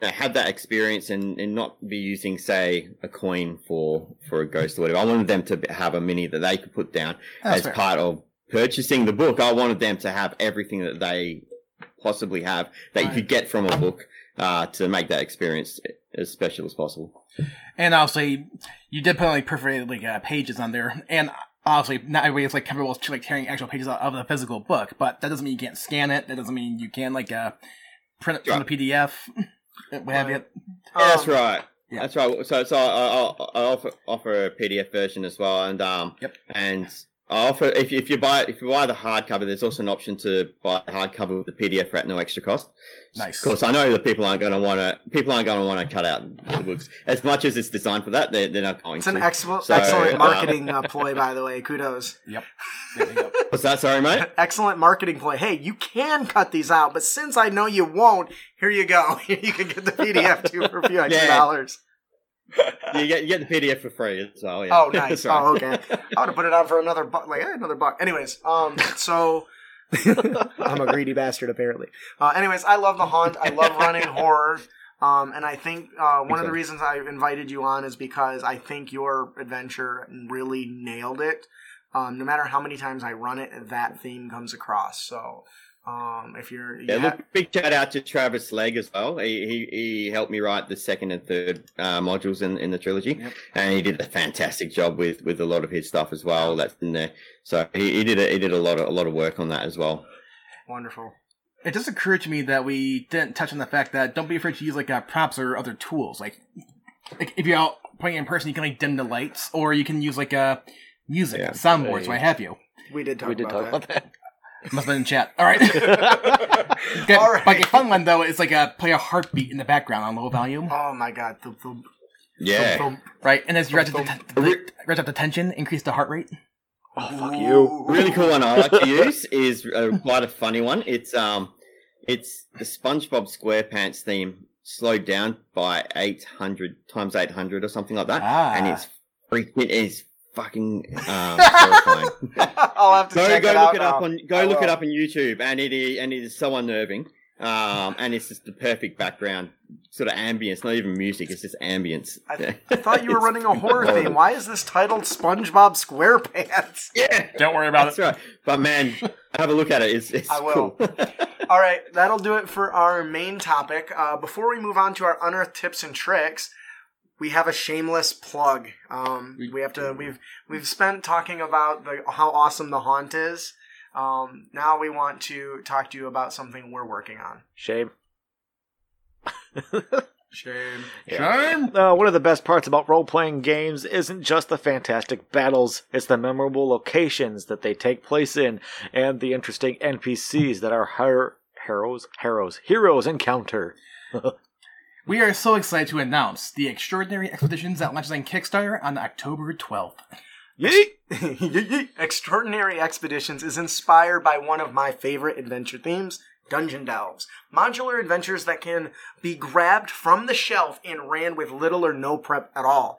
know, have that experience and, and not be using, say, a coin for, for a ghost or whatever. I wanted them to have a mini that they could put down That's as fair. part of purchasing the book. I wanted them to have everything that they possibly have that you could get from a book uh, to make that experience as special as possible. And obviously, you did put like perforated like uh, pages on there, and obviously not everybody is like comfortable with like tearing actual pages out of the physical book. But that doesn't mean you can't scan it. That doesn't mean you can like uh print it from the PDF. [laughs] What have you? Yeah, that's Um, right. Yeah. That's right. So, so I, I, I offer offer a PDF version as well, and um, Yep. and I offer if you, if you buy if you buy the hardcover, there's also an option to buy the hardcover with the PDF at no extra cost. Nice. Of course, I know that people aren't going to want to people aren't going to want to cut out the books as much as it's designed for that. They're, they're not going It's an to. excellent, So, excellent uh, marketing uh, ploy, by the way. Kudos. Yep. Yep, [laughs] yep. What's that? Sorry, mate. [laughs] Excellent marketing ploy. Hey, you can cut these out, but since I know you won't, here you go. [laughs] you can get the PDF too for a few extra Yeah. dollars. You get you get the PDF for free as well. Yeah. Oh, nice. [laughs] Oh, okay. I would have put it on for another buck. Like, eh, another buck. Anyways, um, so [laughs] I'm a greedy bastard, apparently. Uh, anyways, I love the haunt. I love running [laughs] horror. Um, and I think uh, one of the reasons I invited you on is because I think your adventure really nailed it. Um, no matter how many times I run it, that theme comes across. So, um, if you're, Yeah, yeah, look, big shout out to Travis Legg as well. He, he, he helped me write the second and third uh, modules in, in the trilogy, Yep. and he did a fantastic job with, with a lot of his stuff as well. That's in there. So he, he did a, he did a lot of a lot of work on that as well. wonderful. It just occurred to me that we didn't touch on the fact that don't be afraid to use like uh, props or other tools. Like, like if you're out playing in person, you can like dim the lights, or you can use like uh, music, Yeah. soundboards, Hey. what have you. We did talk we did about talk that. about that. Must have been in chat. All right. [laughs] Okay, All right. Like a fun one though it's like a play a heartbeat in the background on low volume, Oh my god. The, the, Yeah, the- right? And as you rev up the, Re- rev the tension, increase the heart rate. Oh fuck you. really cool one I like to use is uh, quite a funny one. It's um, it's the SpongeBob SquarePants theme slowed down by eight hundred times eight hundred or something like that, Ah. and it's freaking it's fucking um, [laughs] terrifying. [laughs] I'll have to go check go it look out it now. up on go I look will. it up on YouTube, and it is, and it is so unnerving. Um, and it's just the perfect background sort of ambience, not even music. It's just ambience. I, [laughs] I thought you were running a horror horrible. theme. Why is this titled SpongeBob SquarePants? Yeah, Don't worry about that's right. But man, have a look at it. It's, it's I will. cool. All right, that'll do it for our main topic. Uh, before we move on to our unearthed tips and tricks, we have a shameless plug. Um, we have to. We've we've spent talking about the how awesome the haunt is. Um, now we want to talk to you about something we're working on. Shame. [laughs] Shame. Shame. Uh, one of the best parts about role playing games isn't just the fantastic battles, it's the memorable locations that they take place in and the interesting NPCs that our her- heroes, heroes, heroes encounter. [laughs] We are so excited to announce the Extraordinary Expeditions that launches on Kickstarter on October 12th. Yeet! Extraordinary Expeditions is inspired by one of my favorite adventure themes, Dungeon Delves. Modular adventures that can be grabbed from the shelf and ran with little or no prep at all.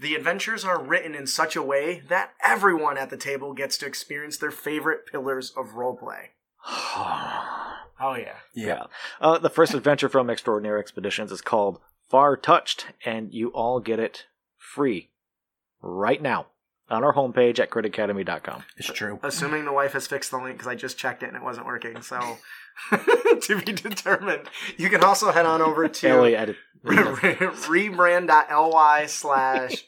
The adventures are written in such a way that everyone at the table gets to experience their favorite pillars of roleplay. Oh yeah. Yeah. Uh, the first adventure from Extraordinary Expeditions is called Far Touched, and you all get it free right now on our homepage at critacademy.com. It's true. Assuming the wife has fixed the link because I just checked it and it wasn't working. So [laughs] to be determined. You can also head on over to Ellie edit. [laughs] rebrand.ly slash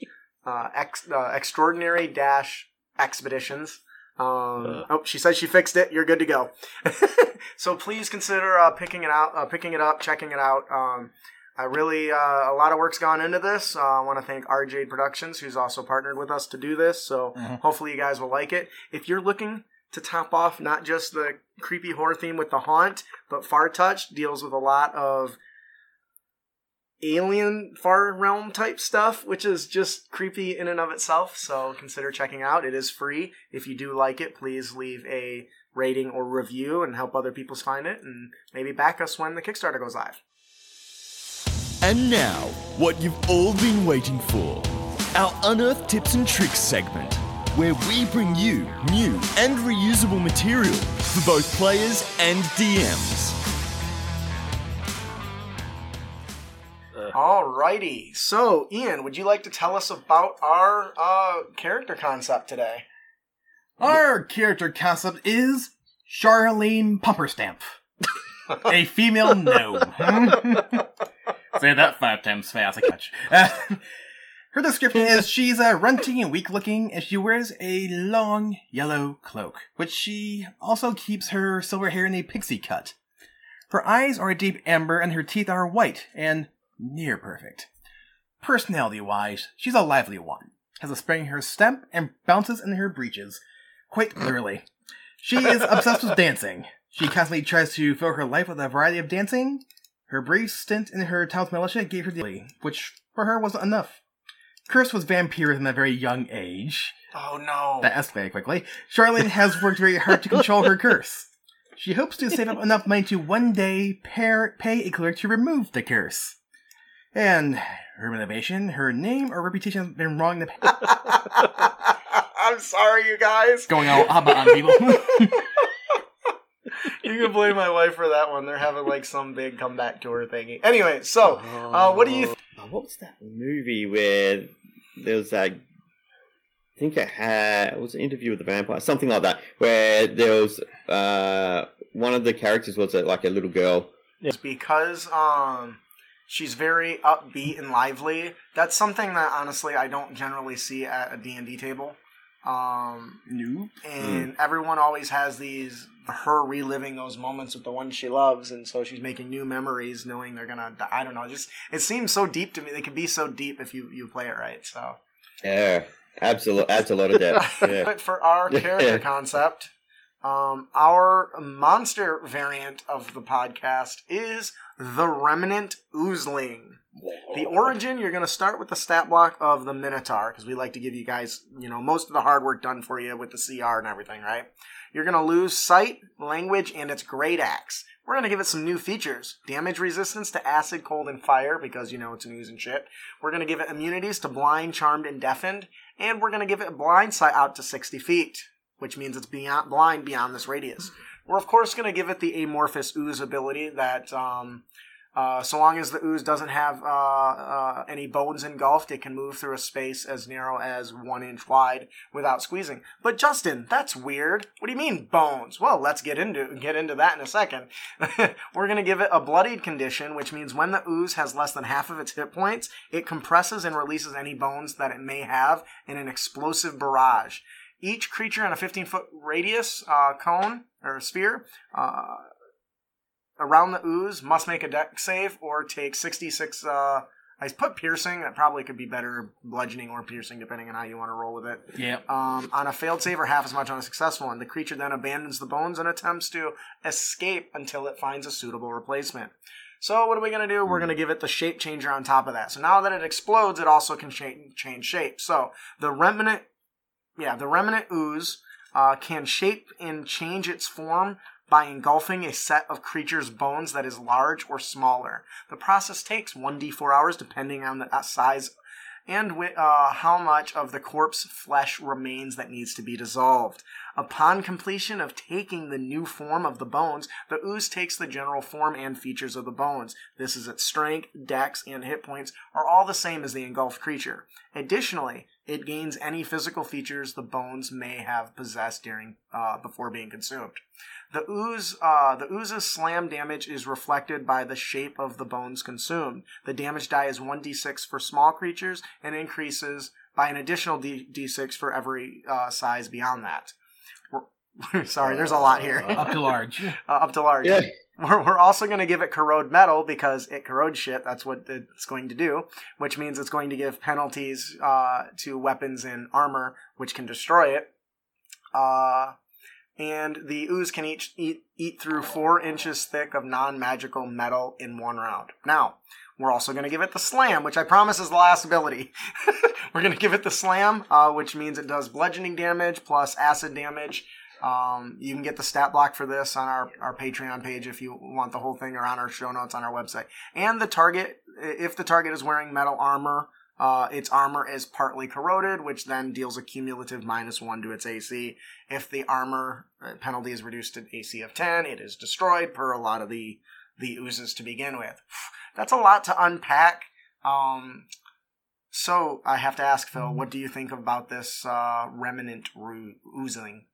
uh, ex, uh, extraordinary dash expeditions. Um, Uh. oh, she said she fixed it. You're good to go. [laughs] so please consider uh, picking it out, uh, picking it up, checking it out. Um, I really uh, a lot of work's gone into this. Uh, I want to thank RJ Productions, who's also partnered with us to do this. So Mhm. hopefully you guys will like it. If you're looking to top off not just the creepy horror theme with the haunt, but Far Touch deals with a lot of alien far realm type stuff, which is just creepy in and of itself. So consider checking out. It is free. If you do like it, please leave a rating or review and help other people find it, and maybe back us when the Kickstarter goes live. And now, what you've all been waiting for our Unearth Tips and Tricks segment, where we bring you new and reusable material for both players and DMs. Alrighty. So, Ian, would you like to tell us about our uh, character concept today? Our character concept is Charlene Pumperstamp, a female gnome. [laughs] Say that five times fast, I catch. Uh, [laughs] her description is she's uh, runty and weak looking, and she wears a long yellow cloak, which she also keeps her silver hair in a pixie cut. Her eyes are a deep amber, and her teeth are white and near perfect. Personality wise, she's a lively one, has a spring in her step, and bounces in her breeches quite literally. She is [laughs] obsessed with dancing. She constantly tries to fill her life with a variety of dancing. Her brief stint in her town's militia gave her the which for her wasn't enough. Cursed with vampirism at a very young age. Oh no. That escalated quickly. Charlene has worked very hard to control her curse. She hopes to save up enough money to one day pair, pay a cleric to remove the curse. And her motivation, her name or reputation has been wrong in the past. [laughs] I'm sorry, you guys. Going all Abba on people. [laughs] [laughs] You can blame my wife for that one. They're having like some big comeback tour thingy. Anyway, so uh, what do you? Th- Uh, what was that movie where there was that? I think it had it was an interview with the vampire, something like that, where there was uh, one of the characters was a, like a little girl. It's because um, she's very upbeat and lively. That's something that honestly I don't generally see at a D and D table. Um, Nope. and everyone always has these her reliving those moments with the one she loves, and so she's making new memories, knowing they're gonna. Die. I don't know. Just it seems so deep to me. They can be so deep if you you play it right. So. Yeah, absolutely, adds a lot of depth. [laughs] Yeah. But for our character concept, um, our monster variant of the podcast is the Remnant Oozling. The oh. origin, you're going to start with the stat block of the Minotaur, because we like to give you guys, you know, most of the hard work done for you with the CR and everything, right? You're going to lose sight, language, and its great axe. We're going to give it some new features. Damage resistance to acid, cold, and fire, because, you know, it's an ooze and shit. We're going to give it immunities to blind, charmed, and deafened. And we're going to give it blind sight out to 60 feet, which means it's beyond blind beyond this radius. We're, of course, going to give it the amorphous ooze ability that, um, uh, so long as the ooze doesn't have uh, uh, any bones engulfed, it can move through a space as narrow as one inch wide without squeezing. But Justin, that's weird. What do you mean bones? Well, let's get into get into that in a second. [laughs] We're gonna give it a bloodied condition, which means when the ooze has less than half of its hit points, it compresses and releases any bones that it may have in an explosive barrage. Each creature in a 15 foot radius uh, cone or sphere uh, around the ooze must make a Dex save or take 66. Uh, I put piercing. That probably could be better bludgeoning or piercing, depending on how you want to roll with it. Yeah. Um, on a failed save or half as much on a successful one, the creature then abandons the bones and attempts to escape until it finds a suitable replacement. So what are we going to do? We're going to give it the shape changer on top of that. So now that it explodes, it also can cha- change shape. So the remnant, yeah, the remnant ooze uh, can shape and change its form by engulfing a set of creatures' bones that is large or smaller. The process takes 1d4 hours depending on the uh, size and uh, how much of the corpse flesh remains that needs to be dissolved. Upon completion of taking the new form of the bones, the ooze takes the general form and features of the bones. This is its strength, dex, and hit points are all the same as the engulfed creature. Additionally, it gains any physical features the bones may have possessed during uh, before being consumed. The ooze, uh, the ooze's slam damage is reflected by the shape of the bones consumed. The damage die is 1d6 for small creatures and increases by an additional D- d6 for every uh, size beyond that. We're- [laughs] Sorry, there's a lot here. Up to large. [laughs] uh, up to large. Yeah. We're, we're also going to give it corrode metal because it corrodes shit. That's what it's going to do, which means it's going to give penalties uh, to weapons and armor, which can destroy it. Uh, and the ooze can each eat eat through four inches thick of non-magical metal in one round. Now, we're also going to give it the slam, which I promise is the last ability. [laughs] we're going to give it the slam, uh, which means it does bludgeoning damage plus acid damage. Um, you can get the stat block for this on our, our Patreon page if you want the whole thing, or on our show notes on our website. And the target, if the target is wearing metal armor, uh, its armor is partly corroded, which then deals a cumulative minus one to its AC. If the armor uh, penalty is reduced to AC of 10, it is destroyed per a lot of the, the oozes to begin with. [sighs] That's a lot to unpack. Um, so I have to ask Phil, what do you think about this uh, remnant ru- oozing?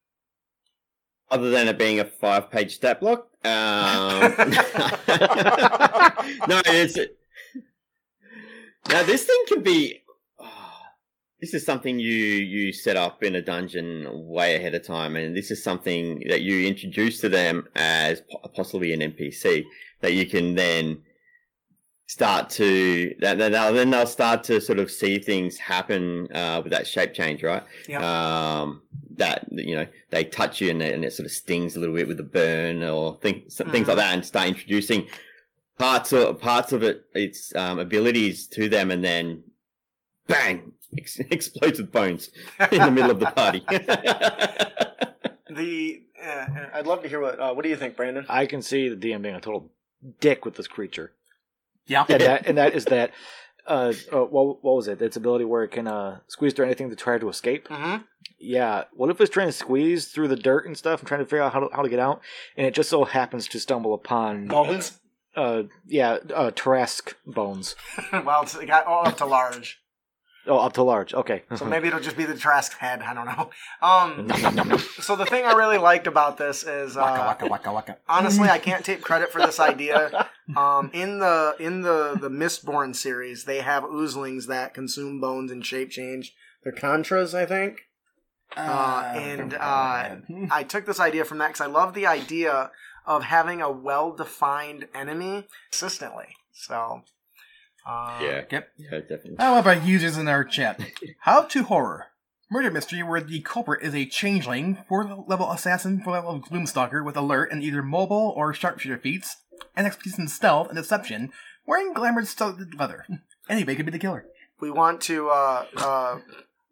Other than it being a five-page stat block, um, [laughs] [laughs] no, it's now this thing can be. oh, [sighs] this is something you you set up in a dungeon way ahead of time, and this is something that you introduce to them as possibly an NPC that you can then start to that that they'll, then they'll start to sort of see things happen uh, with that shape change, right? Yep. Um, that you know they touch you and it, and it sort of stings a little bit with the burn or things things like that, and start introducing parts of parts of it, its um, abilities to them, and then bang, [laughs] ex- explodes with bones in the middle of the party. [laughs] The uh, I'd love to hear what uh, what do you think, Brandon? I can see the DM being a total dick with this creature, Yeah. and that [laughs] and that is that. Uh, uh, what, what was it? Its ability where it can uh, squeeze through anything to try to escape. Mm-hmm. Yeah. What if it's trying to squeeze through the dirt and stuff and trying to figure out how to, how to get out, and it just so happens to stumble upon Bones. uh yeah uh Tarrasque bones. [laughs] well, it got all up to large, Oh, up to large. Okay. so maybe it'll just be the Tarrasque head. I don't know. Um, so the thing I really liked about this is uh, Waka waka waka waka. honestly, I can't take credit for this idea. Um, in the in the the Mistborn series, they have oozlings that consume bones and shape change. They're kandras, I think. Uh, and uh, [laughs] I took this idea from that because I love the idea of having a well-defined enemy consistently. So, uh, yeah, Yep. yeah, definitely. How about users in our chat? [laughs] How to horror. Murder mystery where the culprit is a changeling, fourth level assassin, fourth level gloomstalker with alert and either mobile or sharpshooter feats, and expertise in stealth and deception, wearing glamored studded leather. [laughs] Anybody could be the killer. we want to uh, uh,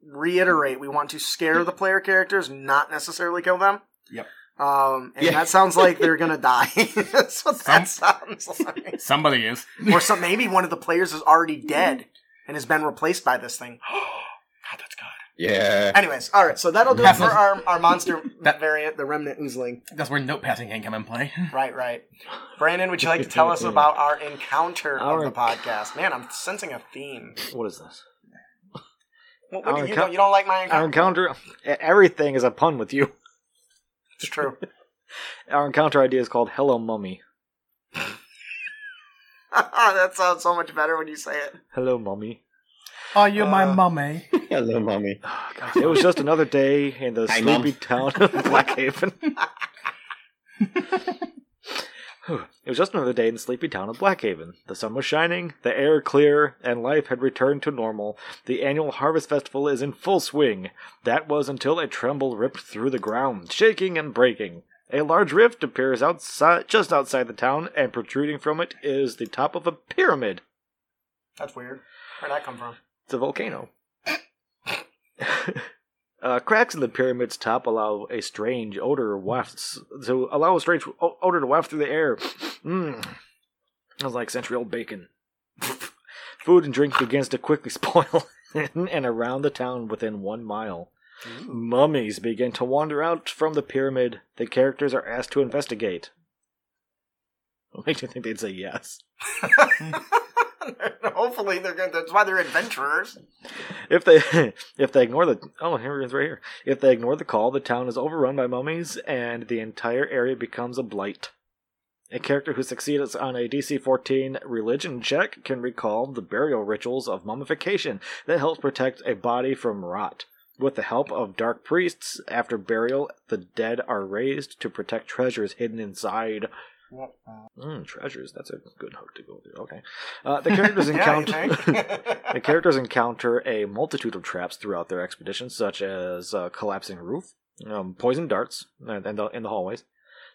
reiterate: we want to scare the player characters, not necessarily kill them. Yep. Um, and Yeah. that sounds like they're gonna [laughs] die. [laughs] That's what that sounds like. Somebody is. or some maybe one of the players is already dead and has been replaced by this thing. [gasps] God, that's good. Yeah. Anyways, all right, so that'll do it for our, our monster [laughs] That- variant, the remnant oozling. That's where note passing can come in play. Right, right. Brandon, would you like to tell us about our encounter Our of the podcast? Man, I'm sensing a theme. what is this? What, what do you, encou- don't, you don't like my Our encounter? encounter. e- Everything is a pun with you. It's true. Our encounter idea is called Hello Mummy. [laughs] that sounds so much better when you say it. Hello Mummy. Are you my Uh, mummy? [laughs] Hello, mommy. [sighs] It was just another day in the Hi, sleepy Mum. town of Blackhaven. [laughs] [sighs] It was just another day in the sleepy town of Blackhaven. The sun was shining, the air clear, and life had returned to normal. The annual harvest festival is in full swing. That was until a tremble ripped through the ground, shaking and breaking. A large rift appears outside, just outside the town, and protruding from it is the top of a pyramid. That's weird. Where'd that come from? It's a volcano. [laughs] uh, cracks in the pyramid's top allow a strange odor wafts to allow a strange odor to waft through the air. Mmm, smells like century-old bacon. [laughs] Food and drink begins to quickly [laughs] spoil, and around the town within one mile, mummies begin to wander out from the pyramid. The characters are asked to investigate. [laughs] What makes you think they'd say yes? [laughs] Hopefully they're. That's why they're adventurers. If they [laughs] if they ignore the oh here it is right here. If they ignore the call, the town is overrun by mummies and the entire area becomes a blight. A character who succeeds on a DC 14 religion check can recall the burial rituals of mummification that helps protect a body from rot. With the help of dark priests, after burial, the dead are raised to protect treasures hidden inside. Mm, treasures, that's a good hook to go through. Okay. Uh, the characters [laughs] encounter. [laughs] [laughs] The characters encounter a multitude of traps throughout their expedition, such as a collapsing roof, um, poison darts uh, in the, in the hallways,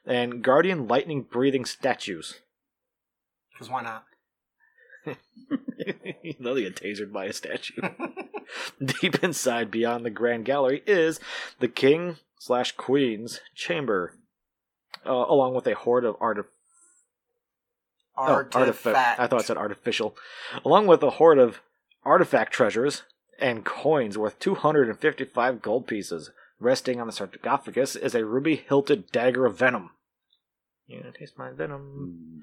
and guardian lightning breathing statues. Because why not? They'll get tasered by a statue. Deep inside, beyond the grand gallery, is the king slash queen's chamber, uh, along with a horde of artif- Oh, Artifact. I thought it said artificial. Along with a horde of artifact treasures and coins worth 255 gold pieces. Resting on the sarcophagus is a ruby hilted dagger of venom. You gonna taste my venom?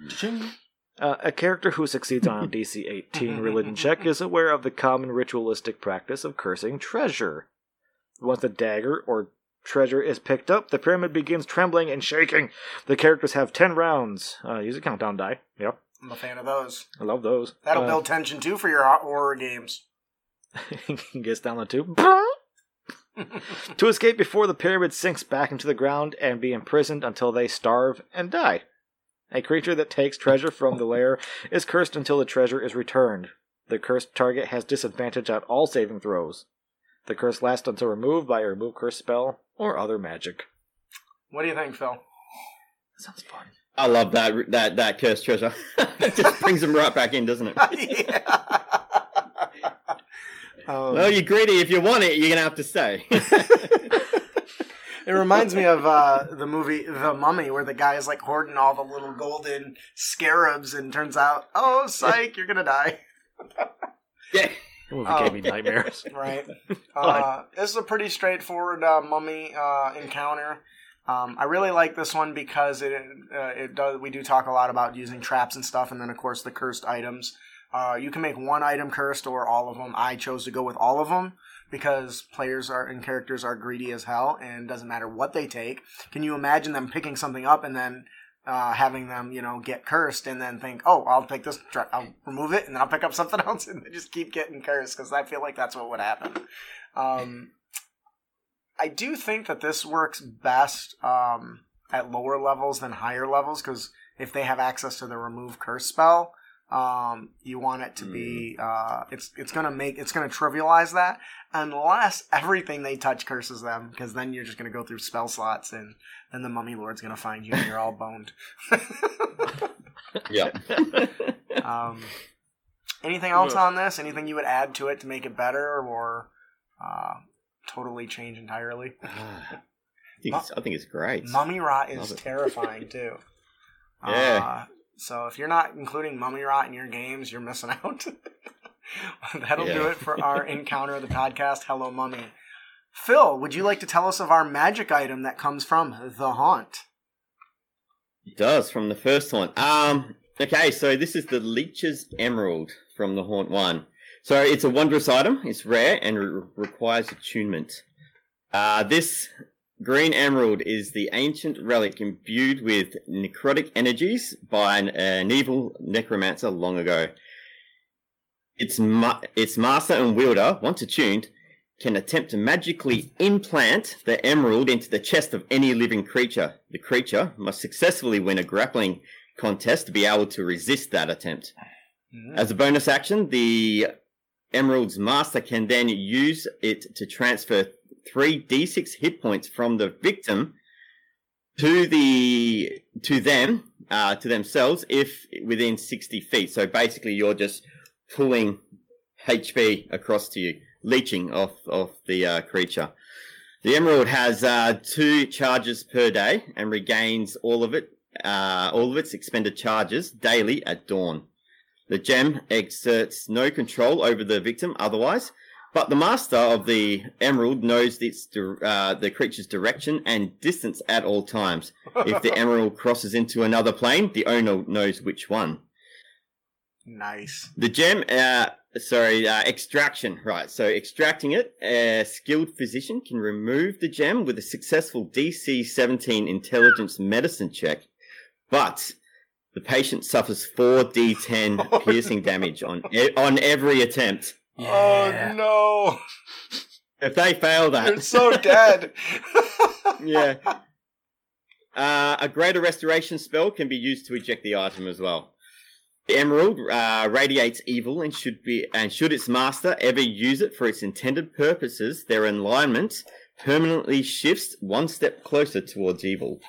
Uh, a character who succeeds on [laughs] a DC 18 religion check is aware of the common ritualistic practice of cursing treasure. Once the dagger or treasure is picked up, the pyramid begins trembling and shaking. The characters have 10 rounds. Uh, use a countdown die. Yep, I'm a fan of those. I love those. That'll Uh, build tension too for your horror games. [laughs] gets down the tube. [laughs] to escape before the pyramid sinks back into the ground and be imprisoned until they starve and die. A creature that takes treasure from the lair is cursed until the treasure is returned. The cursed target has disadvantage at all saving throws. The curse lasts until removed by a remove curse spell or other magic. What do you think, Phil? Sounds fun. I love that that that cursed treasure. [laughs] it just brings them right back in, doesn't it? [laughs] yeah. Um, Well, you're greedy. If you want it, you're gonna have to stay. [laughs] It reminds me of uh, the movie The Mummy, where the guy is like hoarding all the little golden scarabs, and turns out, oh, psych, you're gonna die. yeah. Movie Oh. gave me nightmares. [laughs] Right. [laughs] Uh, this is a pretty straightforward uh, mummy uh, encounter. Um, I really like this one because it uh, it does. We do talk a lot about using traps and stuff, and then of course the cursed items. Uh, you can make one item cursed or all of them. I chose to go with all of them because players are and characters are greedy as hell, and doesn't matter what they take. Can you imagine them picking something up and then uh, having them, you know, get cursed and then think, oh, I'll take this, I'll remove it, and then I'll pick up [laughs] something else, and they just keep getting cursed because I feel like that's what would happen. Um, I do think that this works best um, at lower levels than higher levels because if they have access to the remove curse spell, um, you want it to be uh, it's it's gonna make it's gonna trivialize that unless everything they touch curses them because then you're just gonna go through spell slots and then the mummy lord's gonna find you and you're all boned. Yeah. [laughs] um, anything else on this? Anything you would add to it to make it better or uh, totally change entirely? [sighs] I think it's, I think it's great. Mummy rot is terrifying too. [laughs] Yeah. Uh, so if you're not including mummy rot in your games, you're missing [laughs] out. That'll do it for our encounter of the podcast. Hello, mummy. Phil, would you like to tell us of our magic item that comes from the haunt? It does from the first one. Um. Okay, so this is the Leech's Emerald from the Haunt One. So it's a wondrous item. It's rare and re- requires attunement. Uh, this green emerald is the ancient relic imbued with necrotic energies by an, uh, an evil necromancer long ago. Its ma- its master and wielder, once attuned, can attempt to magically implant the emerald into the chest of any living creature. The creature must successfully win a grappling contest to be able to resist that attempt. Mm-hmm. As a bonus action, the Emerald's Master can then use it to transfer three d6 hit points from the victim to the to them uh, to themselves if within 60 feet. So basically, you're just pulling HP across to you, leeching off of the uh, creature. The Emerald has uh, two charges per day and regains all of it, uh, all of its expended charges daily at dawn. The gem exerts no control over the victim otherwise, but the master of the emerald knows its uh, the creature's direction and distance at all times. If the [laughs] emerald crosses into another plane, the owner knows which one. Nice. The gem, uh, sorry, uh, extraction, right. So extracting it, a skilled physician can remove the gem with a successful DC 17 intelligence medicine check, but the patient suffers 4d10 [laughs] piercing damage on on every attempt. Yeah. Oh no! If they fail You're so dead. [laughs] yeah. Uh, a greater restoration spell can be used to eject the item as well. The emerald uh, radiates evil and should be and should its master ever use it for its intended purposes, their alignment permanently shifts one step closer towards evil.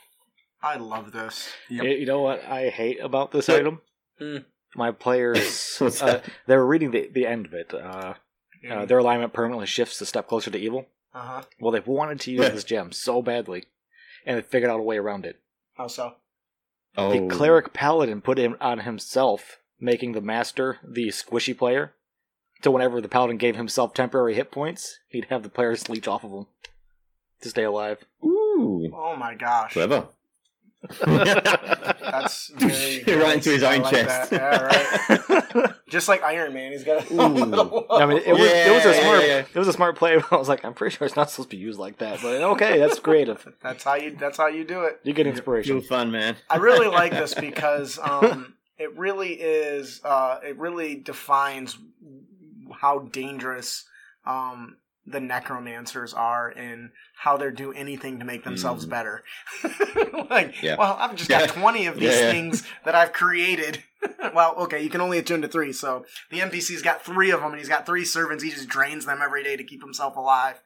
I love this. Yep. You- You know what I hate about this So- item? Hmm. My players [laughs] uh, they were reading the, the end of it. Uh, uh, their alignment permanently shifts a step closer to evil. Uh huh. Well, they wanted to use this gem so badly, and they figured out a way around it. How so? Oh, The cleric paladin put him on himself, making the master the squishy player. So whenever the paladin gave himself temporary hit points, he'd have the players leech off of him to stay alive. Ooh, Oh my gosh. clever. That's [laughs] very good. Right into his own like chest. that. Yeah, right. [laughs] Just like Iron Man, he's got a little. I mean, it was, it was a smart yeah, yeah. it was a smart play. But [laughs] I was like, I'm pretty sure it's not supposed to be used like that. But okay, that's creative. That's how you. That's how you do it. You get Real inspiration. fun, man. I really like this because um, it really is. Uh, it really defines how dangerous um, the necromancers are and how they do anything to make themselves Mm. better. [laughs] like, Yeah. well, I've just got Yeah. twenty of [laughs] these Yeah, yeah. things that I've created. [laughs] well, okay, you can only attune to three, so the NPC's got three of them, and he's got three servants. He just drains them every day to keep himself alive.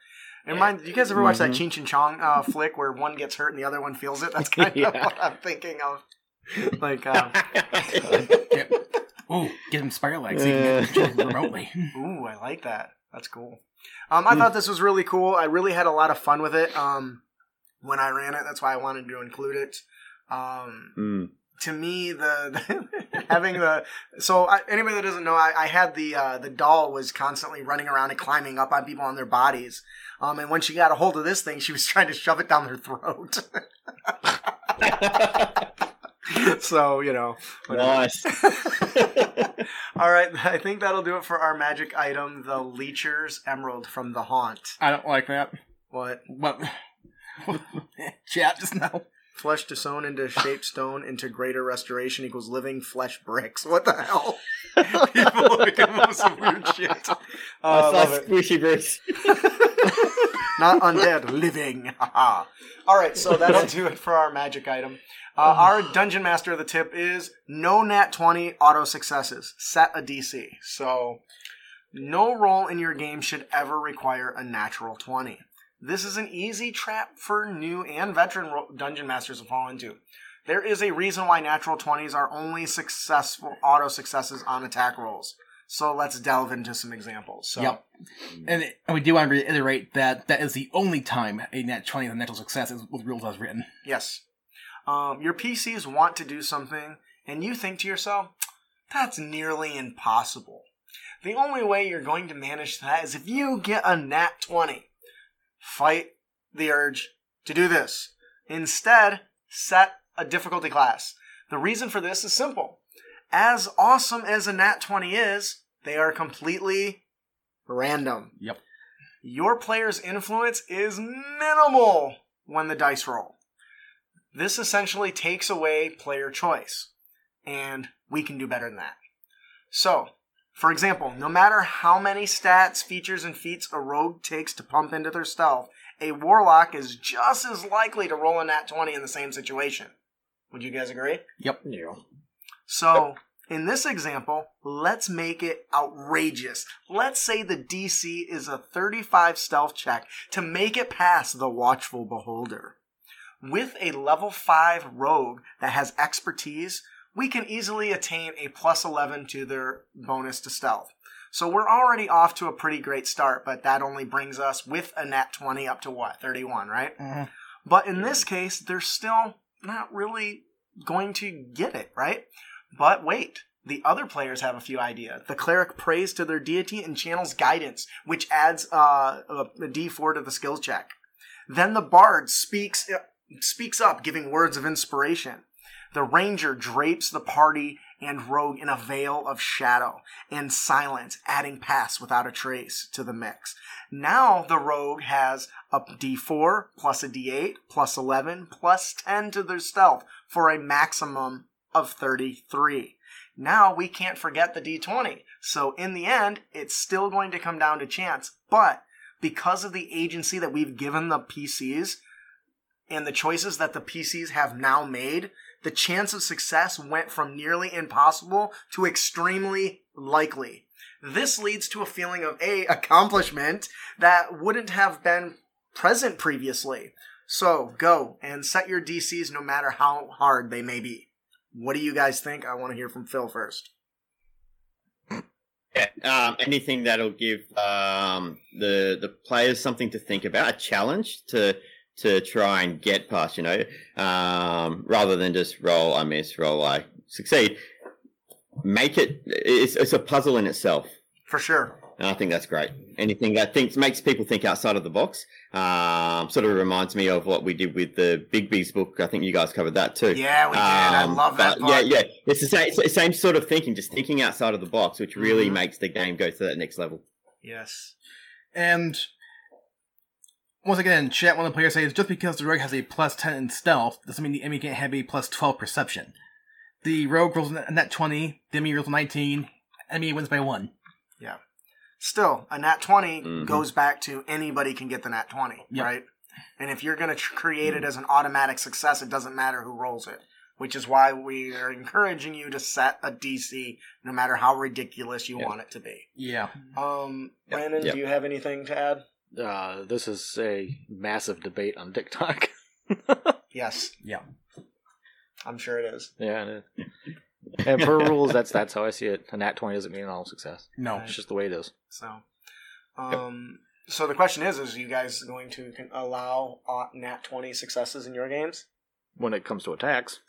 And mind, you guys ever watch that Mhm. Cheech and Chong uh, flick where one gets hurt and the other one feels it? That's kind of what I'm thinking of. Like, um, Yep. Ooh, get him spider legs so you can control him remotely. ooh, I like that. That's cool. Um, I thought this was really cool. I really had a lot of fun with it. Um, when I ran it, that's why I wanted to include it. Um, Mm. to me, the, [laughs] having the so I, anybody that doesn't know, I, I had the uh, the doll was constantly running around and climbing up on people on their bodies. Um, and when she got a hold of this thing, she was [laughs] trying to shove it down their throat. [laughs] [laughs] so you know, nice. [laughs] All right, I think that'll do it for our magic item, the Leecher's Emerald from the Haunt. I don't like that. What? What? [laughs] Chat just now. Flesh to sewn into shaped stone into greater restoration equals living flesh bricks. What the hell? People are coming up some weird shit. Uh, I I love saw it. Squishy Bruce. Not undead, living. [laughs] Haha. All right, so that'll do it for our magic item. Uh, our dungeon master of the tip is no nat 20 auto successes. Set a DC. So, no roll in your game should ever require a natural 20. This is an easy trap for new and veteran ro- dungeon masters to fall into. There is a reason why natural 20s are only successful auto successes on attack rolls. So let's delve into some examples. So, Yep. And, it- and we do want to reiterate that that is the only time a nat 20 is a natural success is with rules as written. Yes. Um, your PCs want to do something, and you think to yourself, that's nearly impossible. The only way you're going to manage that is if you get a nat 20. Fight the urge to do this. Instead, set a difficulty class. The reason for this is simple. As awesome as a nat 20 is, they are completely random. Yep. Your player's influence is minimal when the dice roll. This essentially takes away player choice, and we can do better than that. So, for example, no matter how many stats, features, and feats a rogue takes to pump into their stealth, a warlock is just as likely to roll a nat 20 in the same situation. Would you guys agree? Yep. Yeah. So, in this example, let's make it outrageous. Let's say the DC is a 35 stealth check to make it past the Watchful Beholder. With a level 5 rogue that has expertise, we can easily attain a plus 11 to their bonus to stealth. So we're already off to a pretty great start, but that only brings us with a nat 20 up to what? 31, right? Mhm. But in this case, they're still not really going to get it, right? But wait, the other players have a few ideas. The cleric prays to their deity and channels guidance, which adds uh, a, a d4 to the skills check. Then the bard speaks speaks up, giving words of inspiration. The ranger drapes the party and rogue in a veil of shadow and silence, adding pass without a trace to the mix. Now the rogue has a d4 plus a d8 plus 11 plus 10 to their stealth for a maximum of 33. Now we can't forget the d20. So in the end, it's still going to come down to chance. But because of the agency that we've given the PCs and the choices that the PCs have now made, the chance of success went from nearly impossible to extremely likely. This leads to a feeling of A, accomplishment that wouldn't have been present previously. So go and set your DCs no matter how hard they may be. What do you guys think? I want to hear from Phil first. Yeah, um, anything that'll give um, the the players something to think about, a challenge to to try and get past, you know, um, rather than just roll I miss, roll I succeed. Make it it's, it's a puzzle in itself. For sure. And I think that's great. Anything that thinks makes people think outside of the box. Um, sort of reminds me of what we did with the Big B's book. I think you guys covered that too. Yeah, we did. I Um, love that Yeah, yeah. It's the same, it's the same sort of thinking, just thinking outside of the box, which really Mhm. makes the game go to that next level. Yes. And once again, chat, one of the players says just because the rogue has a plus 10 in stealth doesn't mean the enemy can't have a plus 12 perception. The rogue rolls a nat 20, the enemy rolls a 19, enemy wins by 1. Still, a nat 20 Mhm. goes back to anybody can get the nat 20, Yep. right? And if you're going to tr- create it as an automatic success, it doesn't matter who rolls it. Which is why we are encouraging you to set a DC no matter how ridiculous you Yeah. want it to be. Yeah. Um, Brandon, Yep. do you have anything to add? Uh, this is a massive debate on TikTok. [laughs] Yes. Yeah. I'm sure it is. yeah, and, it- [laughs] and per rules, that's [laughs] that's how I see it. A nat twenty doesn't mean all success. No. It's just the way it is. So, um, so the question is: Is you guys going to con- allow uh, nat twenty successes in your games? When it comes to attacks,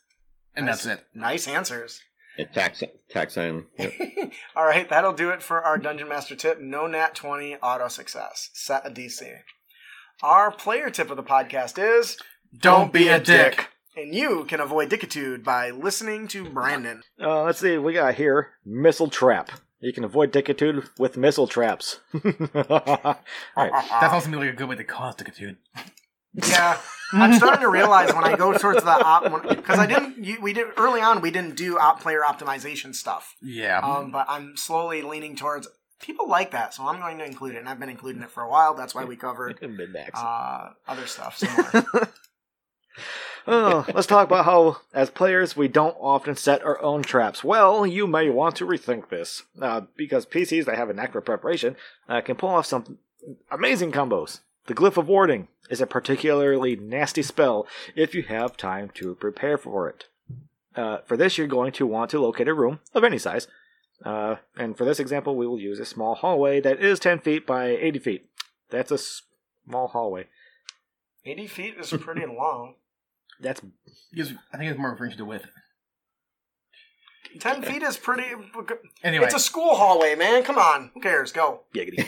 And that's it. Nice answers. Yeah, tax tax only. Yep. [laughs] All right, that'll do it for our Dungeon Master tip. No nat twenty auto success. Set a DC. Our player tip of the podcast is Don't be a dick. And you can avoid dickitude by listening to Brandon. uh, let's see. We got here missile trap. You can avoid dickitude with missile traps. [laughs] all right. [laughs] That sounds to me like a good way to cause dickitude. Yeah, I'm starting to realize when I go towards the op because I didn't. You, we did early on. We didn't do op player optimization stuff. Yeah. Um, but I'm slowly leaning towards people like that, so I'm going to include it, and I've been including it for a while. That's why we covered uh, other stuff [laughs] similar. Oh, let's talk about how, as players, we don't often set our own traps. Well, you may want to rethink this, uh, because PCs that have a knack preparation uh, can pull off some amazing combos. The Glyph of Warding is a particularly nasty spell if you have time to prepare for it. Uh, for this, you're going to want to locate a room of any size. Uh, and for this example, we will use a small hallway that is 10 feet by 80 feet. That's a small hallway. 80 feet is pretty long. That's Because I think it's more referring to the width. 10 feet is pretty. Anyway. It's a school hallway, man. Come on. Who cares? Go. giggity.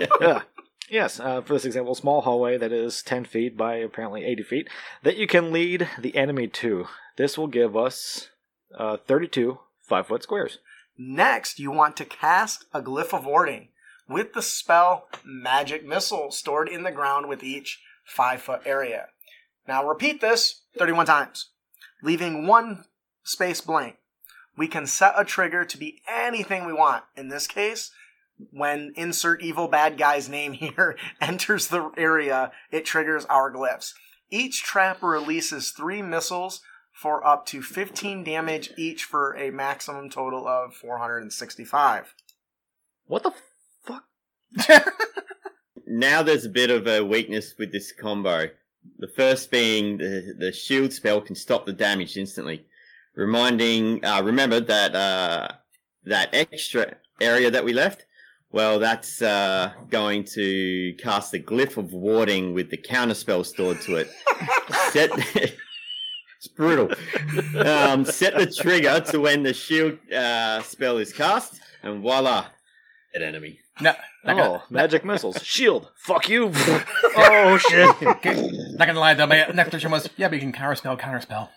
[laughs] yeah. Yes, uh, for this example, small hallway that is 10 feet by apparently 80 feet that you can lead the enemy to. This will give us uh, 32 5 foot squares. Next, you want to cast a Glyph of Warding with the spell Magic Missile stored in the ground with each 5 foot area. Now, repeat this 31 times, leaving one space blank. We can set a trigger to be anything we want. In this case, when insert evil bad guy's name [laughs] here enters the area, it triggers our glyphs. Each trap releases three missiles for up to 15 damage each for a maximum total of 465. What the fuck? [laughs] [laughs] Now there's a bit of a weakness with this combo. The first being the, the shield spell can stop the damage instantly. Reminding, uh, remember that, uh, that extra area that we left? Well, that's, uh, going to cast the glyph of warding with the counter spell stored to it. [laughs] Set, [laughs] it's brutal. Um, set the trigger to when the shield, uh, spell is cast, and voila, an enemy. No, not gonna, Oh, magic missiles. Shield. Fuck you. [laughs] oh shit. not gonna lie though, my next question was, yeah, but you can counterspell, counterspell.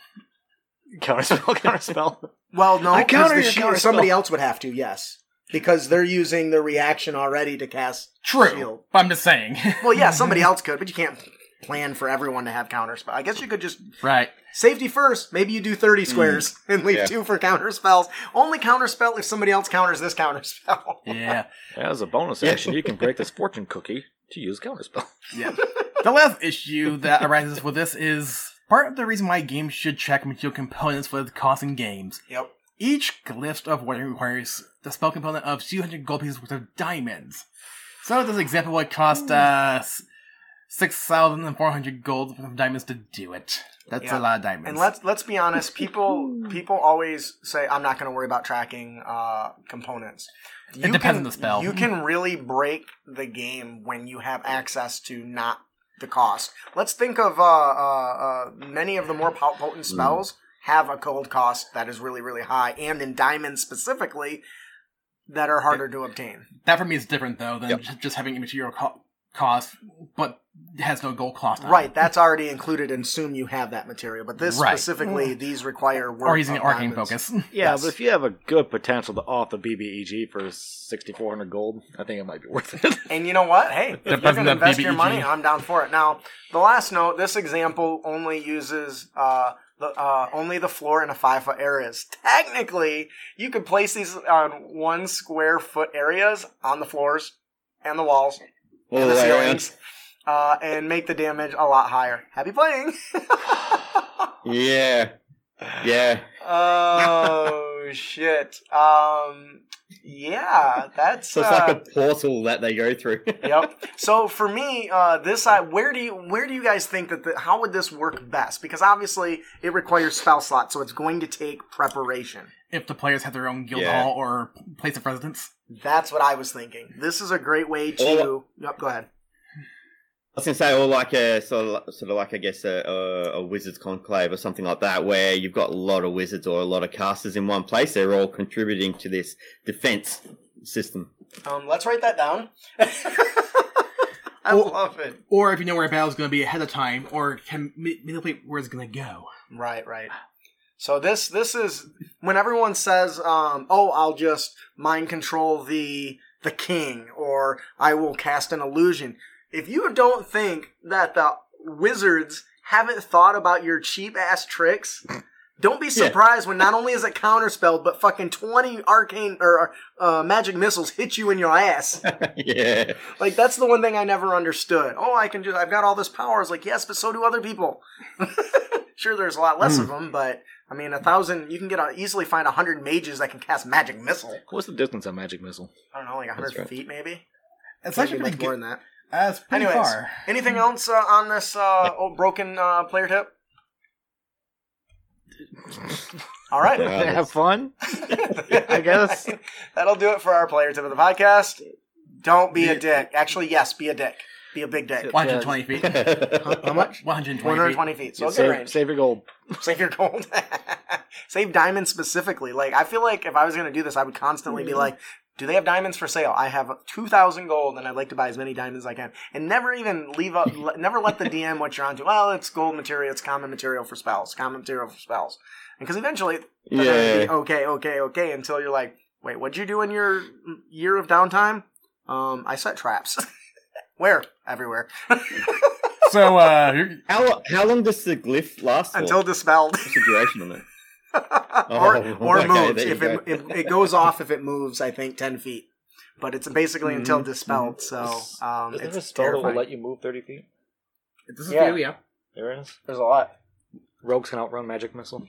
Counterspell. Counterspell. Well, no, I because counter the shield, counter somebody else would have to, yes. Because they're using the reaction already to cast True, shield. but I'm just saying. Well, yeah, [laughs] somebody else could, but you can't plan for everyone to have counter spell. I guess you could just right. safety first. Maybe you do 30 squares [laughs] and leave yeah. two for counter spells. Only counter spell if somebody else counters this counter spell. Yeah. [laughs] As a bonus action, you can break this fortune cookie to use counterspell. Yeah. [laughs] the last issue that arises with this is part of the reason why games should check material components with costs in games. Yep. Each list of what requires the spell component of 200 gold pieces worth of diamonds. So this example would cost uh, s- 6,400 gold worth of diamonds to do it. That's Yeah. a lot of diamonds. And let's let's be honest, people [laughs] people always say I'm not going to worry about tracking uh, components. You depends can- on the spell. You can really break the game when you have access to not the cost. Let's think of uh, uh, uh, many of the more potent spells have a gold cost that is really really high, and in diamonds specifically, that are harder to obtain. that for me is different though than Yep. ju- just having a material co- cost, but it has no gold cost. on. Right, that's already included and assume you have that material. But this Right. specifically, these require work Or using of arcane focus. [laughs] Yeah, Yes. but if you have a good potential to off the BBEG for 6,400 gold, I think it might be worth it. [laughs] And you know what? Hey, if you're going to on the invest your money, I'm down for it. Now, the last note: this example only uses uh, the uh, only the floor in a five foot areas. Technically, you could place these on one square foot areas on the floors and the walls All and the the way ceilings, uh, and make the damage a lot higher. Happy playing! [laughs] Yeah. Yeah. oh [laughs] shit! Um, yeah, that's So it's uh, like a portal that they go through. [laughs] yep. So for me, uh, this I where do you where do you guys think that the, how would this work best? Because obviously it requires spell slots, so it's going to take preparation. if the players have their own guild Yeah. hall or place of residence. That's what I was thinking. This is a great way to. Well- yep. Go ahead. I was gonna say, or like a sort of, sort of like I guess a, a, a wizard's conclave or something like that, where you've got a lot of wizards or a lot of casters in one place. They're all contributing to this defense system. Um, let's write that down. [laughs] I Well- love it. Or if you know where a battle's going to be ahead of time, or can manipulate where it's going to go. Right, right. So this this is when everyone says, um, "Oh, I'll just mind control the the king," or "I will cast an illusion." If you don't think that the wizards haven't thought about your cheap ass tricks, don't be surprised when not only is it counterspelled, but fucking twenty arcane or uh, magic missiles hit you in your ass. [laughs] yeah. Like that's the one thing I never understood. Oh, I can just I've got all this power. I was like, yes, but so do other people. [laughs] sure, there's a lot less of them, but I mean, a thousand. You can get a, easily find a hundred mages that can cast magic missile. What's the distance on magic missile? I don't know, like a hundred right. feet, maybe. It's Maybe actually much pretty more than that. That's pretty Anyways, far. anything else uh, on this uh, old broken uh, player tip? All right. Yeah. Have [laughs] fun. I guess. [laughs] That'll do it for our player tip of the podcast. Don't be a dick. Actually, yes, be a dick. Be a big dick. 120 feet. [laughs] How much? 120 feet. 120 feet. So a good Save, range. save your gold. Save your gold. Save diamonds specifically. Like I feel like if I was going to do this, I would constantly be like, "Do they have diamonds for sale? I have two thousand gold, and I'd like to buy as many diamonds as I can." And never even leave up. never let the DM what you're onto. Well, it's gold material. It's common material for spells. Common material for spells. Because eventually, Yeah. be okay, okay, okay, until you're like, "Wait, what'd you do in your year of downtime?" Um, I set traps. [laughs] Where? Everywhere. So, uh, How how long does the glyph last for? Until dispelled. What's the duration on it? [laughs] or Oh, or okay, moves. If it, go. it, it goes off if it moves, I think ten feet. But it's basically Mm-hmm. until dispelled. So um, Is there it's a spell that will let you move 30 feet? this is Yeah. you, yeah. There is. There's a lot. Rogues can outrun magic missile.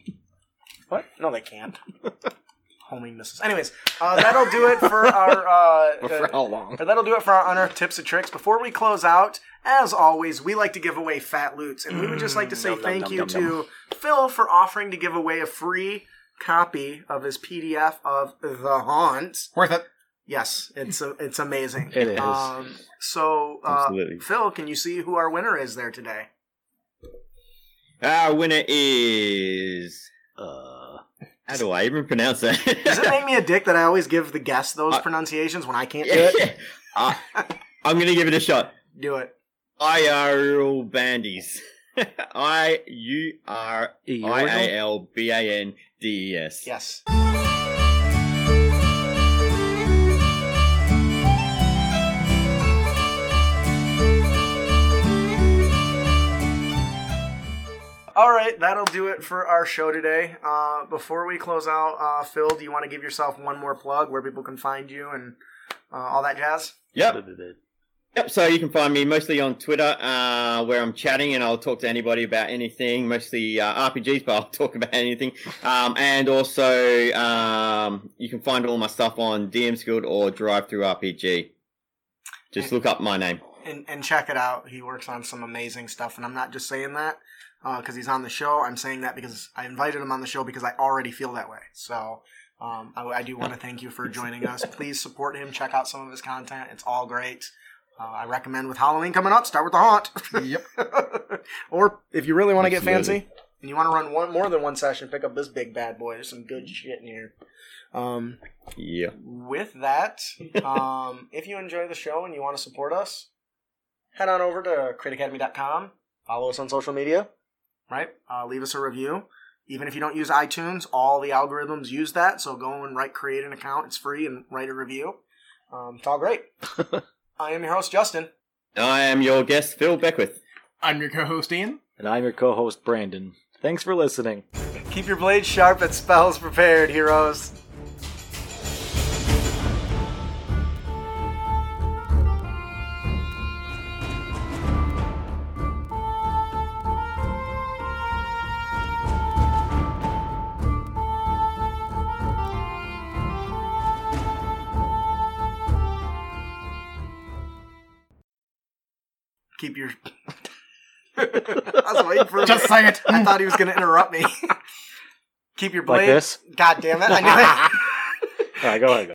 What? No, they can't. [laughs] Homing missiles. Anyways, uh, that'll do it for our. Uh, [laughs] For how long? Or that'll do it for our unearthed tips and tricks. Before we close out, as always, we like to give away fat loots, and we would just like to say Nom, nom, thank nom, you nom, to Phil for offering to give away a free copy of his PDF of The Haunt. Worth it. Yes, it's a, it's amazing. It is. Um, so, uh, Absolutely. Phil, can you see who our winner is there today? Our winner is. Uh, How do I even pronounce that? Does it make me a dick that I always give the guests those Uh, pronunciations when I can't [laughs] do it? Uh, I'm gonna give it a shot. Do it. IRL Bandies. [laughs] I U R I A L B A N D E S. Yes. All right, that'll do it for our show today. Uh, before we close out, uh, Phil, do you want to give yourself one more plug where people can find you and uh, all that jazz? Yep. Yep. So you can find me mostly on Twitter, uh, where I'm chatting and I'll talk to anybody about anything, mostly uh, RPGs, but I'll [laughs] talk about anything. Um, and also, um, you can find all my stuff on DM's Guild or DriveThruRPG. Just look up my name. and, and check it out. He works on some amazing stuff, and I'm not just saying that because he's on the show. I'm saying that because I invited him on the show because I already feel that way. So um, I, I do want to thank you for joining us. Please support him. Check out some of his content. It's all great. Uh, I recommend with Halloween coming up, start with the haunt. Yep. [laughs] or if you really want to get fancy and you want to run one more than one session, pick up this big bad boy. There's some good shit in here. Um, Yeah. with that, [laughs] um, if you enjoy the show and you want to support us, head on over to critacademy.com. Follow us on social media, right? Uh, leave us a review. Even if you don't use iTunes, all the algorithms use that. So go and write, create an account. It's free and write a review. Um, it's all great. [laughs] I am your host, Justin. I am your guest, Phil Beckwith. I'm your co-host Ian. And I'm your co-host Brandon. Thanks for listening. Keep your blades sharp and spells prepared, heroes. Waiting for Just say it. I thought he was going to interrupt me. [laughs] Keep your blade. Like this? God damn it! I knew it. [laughs] All right, go ahead.